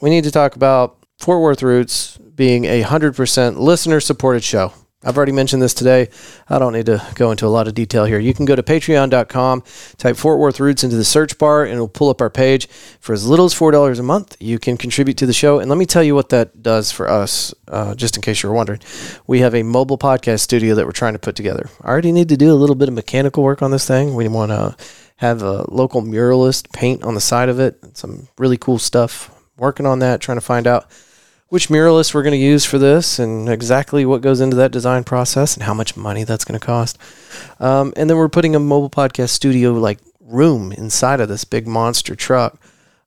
We need to talk about Fort Worth Roots being a 100% listener supported show. I've already mentioned this today. I don't need to go into a lot of detail here. You can go to patreon.com, type Fort Worth Roots into the search bar, and it'll pull up our page. For as little as $4 a month, you can contribute to the show. And let me tell you what that does for us, uh, just in case you're wondering. We have a mobile podcast studio that we're trying to put together. I already need to do a little bit of mechanical work on this thing. We want to have a local muralist paint on the side of it, some really cool stuff. Working on that, trying to find out which muralist we're going to use for this and exactly what goes into that design process and how much money that's going to cost. Um, and then we're putting a mobile podcast studio like room inside of this big monster truck.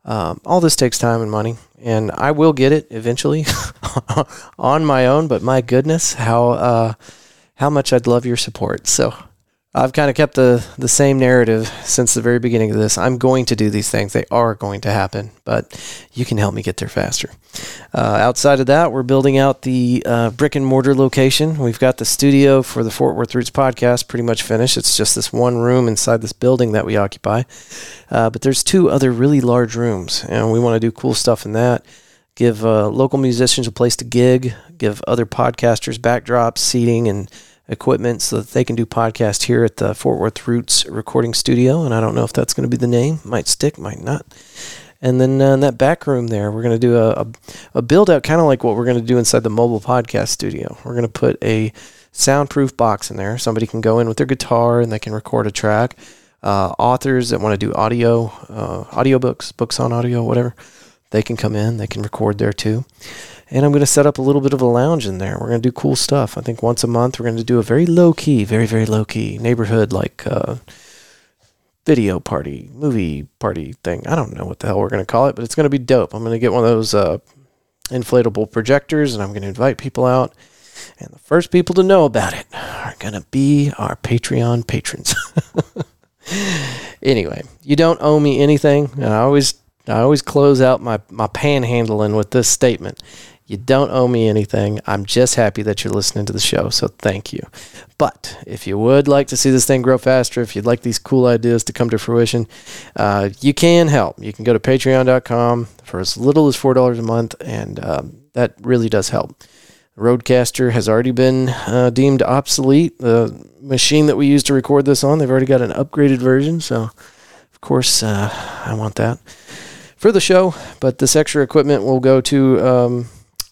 Um, all this takes time and money, and I will get it eventually on my own. But my goodness, how uh, how much I'd love your support. So I've kind of kept the, the same narrative since the very beginning of this. I'm going to do these things. They are going to happen, but you can help me get there faster. Uh, outside of that, we're building out the uh, brick and mortar location. We've got the studio for the Fort Worth Roots podcast pretty much finished. It's just this one room inside this building that we occupy. Uh, but there's two other really large rooms, and we want to do cool stuff in that. Give uh, local musicians a place to gig, give other podcasters backdrops, seating, and equipment so that they can do podcast here at the Fort Worth Roots Recording Studio. And I don't know if that's going to be the name. Might stick, might not. And then uh, in that back room there, we're going to do a, a, a build out kind of like what we're going to do inside the mobile podcast studio. We're going to put a soundproof box in there. Somebody can go in with their guitar and they can record a track. Uh, authors that want to do audio, uh, audio books, books on audio, whatever, they can come in. They can record there too and I'm going to set up a little bit of a lounge in there. We're going to do cool stuff. I think once a month we're going to do a very low key, very very low key neighborhood like uh, video party, movie party thing. I don't know what the hell we're going to call it, but it's going to be dope. I'm going to get one of those uh, inflatable projectors, and I'm going to invite people out. And the first people to know about it are going to be our Patreon patrons. anyway, you don't owe me anything. And I always I always close out my, my panhandling with this statement. You don't owe me anything. I'm just happy that you're listening to the show. So thank you. But if you would like to see this thing grow faster, if you'd like these cool ideas to come to fruition, uh, you can help. You can go to patreon.com for as little as $4 a month, and um, that really does help. RodeCaster has already been uh, deemed obsolete. The machine that we use to record this on, they've already got an upgraded version. So, of course, uh, I want that for the show. But this extra equipment will go to um,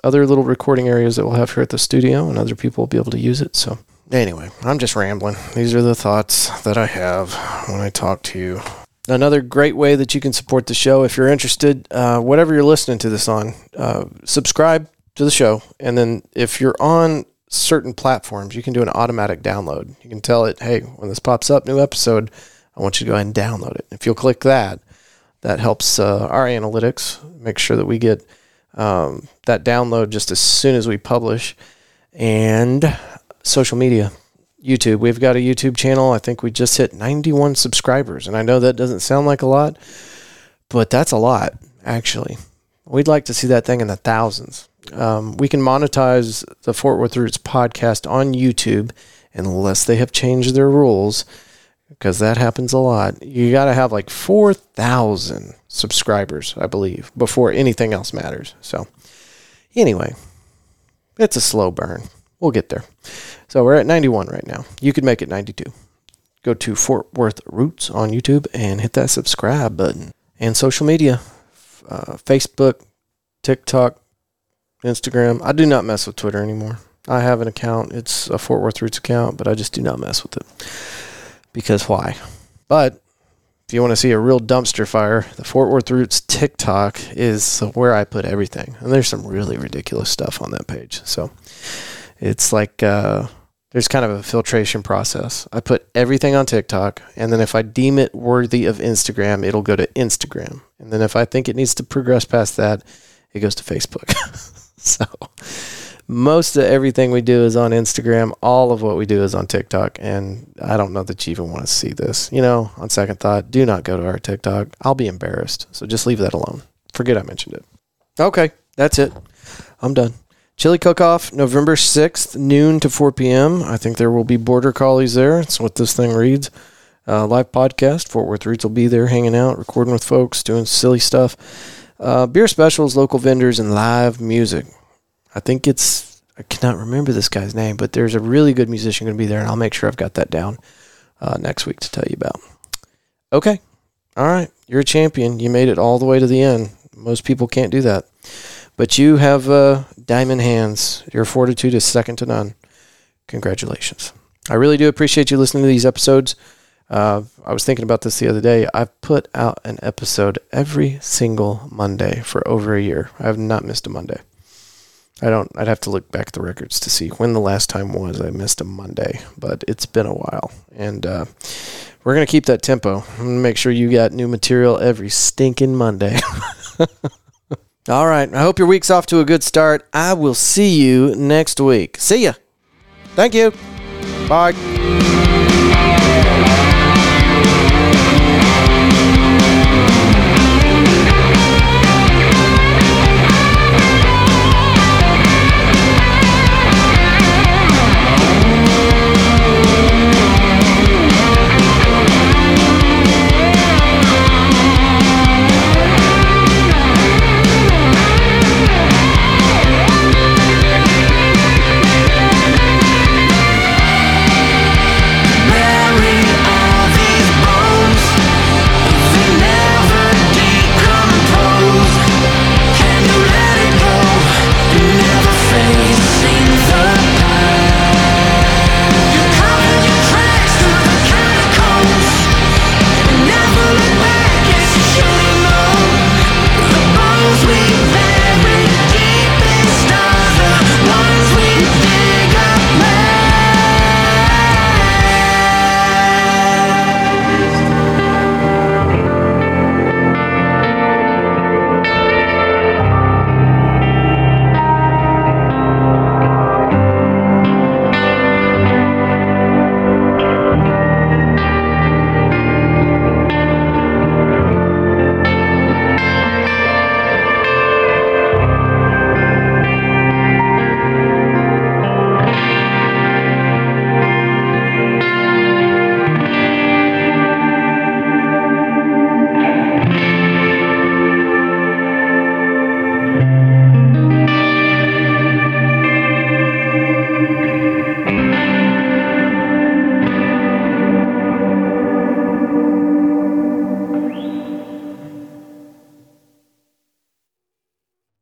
other little recording areas that we'll have here at the studio, and other people will be able to use it. So, anyway, I'm just rambling. These are the thoughts that I have when I talk to you. Another great way that you can support the show, if you're interested, uh, whatever you're listening to this on, uh, subscribe to the show. And then if you're on certain platforms, you can do an automatic download. You can tell it, hey, when this pops up, new episode, I want you to go ahead and download it. If you'll click that, that helps uh, our analytics make sure that we get um, that download just as soon as we publish. And social media, YouTube. We've got a YouTube channel. I think we just hit 91 subscribers. And I know that doesn't sound like a lot, but that's a lot, actually. We'd like to see that thing in the thousands. Um, we can monetize the Fort Worth Roots podcast on YouTube unless they have changed their rules because that happens a lot. You got to have like 4,000 subscribers, I believe, before anything else matters. So, anyway, it's a slow burn. We'll get there. So, we're at 91 right now. You could make it 92. Go to Fort Worth Roots on YouTube and hit that subscribe button. And social media uh, Facebook, TikTok, Instagram. I do not mess with Twitter anymore. I have an account. It's a Fort Worth Roots account, but I just do not mess with it because why? But if you want to see a real dumpster fire, the Fort Worth Roots TikTok is where I put everything. And there's some really ridiculous stuff on that page. So it's like uh, there's kind of a filtration process. I put everything on TikTok, and then if I deem it worthy of Instagram, it'll go to Instagram. And then if I think it needs to progress past that, it goes to Facebook. so most of everything we do is on Instagram. All of what we do is on TikTok. And I don't know that you even want to see this. You know, on second thought, do not go to our TikTok. I'll be embarrassed. So just leave that alone. Forget I mentioned it. Okay, that's it. I'm done. Chili Cook Off, November 6th, noon to 4 p.m. I think there will be border collies there. That's what this thing reads. Uh, live podcast. Fort Worth Roots will be there hanging out, recording with folks, doing silly stuff. Uh, beer specials, local vendors, and live music. I think it's I cannot remember this guy's name, but there's a really good musician going to be there, and I'll make sure I've got that down uh, next week to tell you about. Okay, all right, you're a champion. You made it all the way to the end. Most people can't do that, but you have uh, diamond hands. Your fortitude is second to none. Congratulations. I really do appreciate you listening to these episodes. Uh, I was thinking about this the other day. I've put out an episode every single Monday for over a year. I have not missed a Monday. I don't. I'd have to look back at the records to see when the last time was. I missed a Monday, but it's been a while, and uh, we're gonna keep that tempo. Make sure you got new material every stinking Monday. All right. I hope your week's off to a good start. I will see you next week. See ya. Thank you. Bye.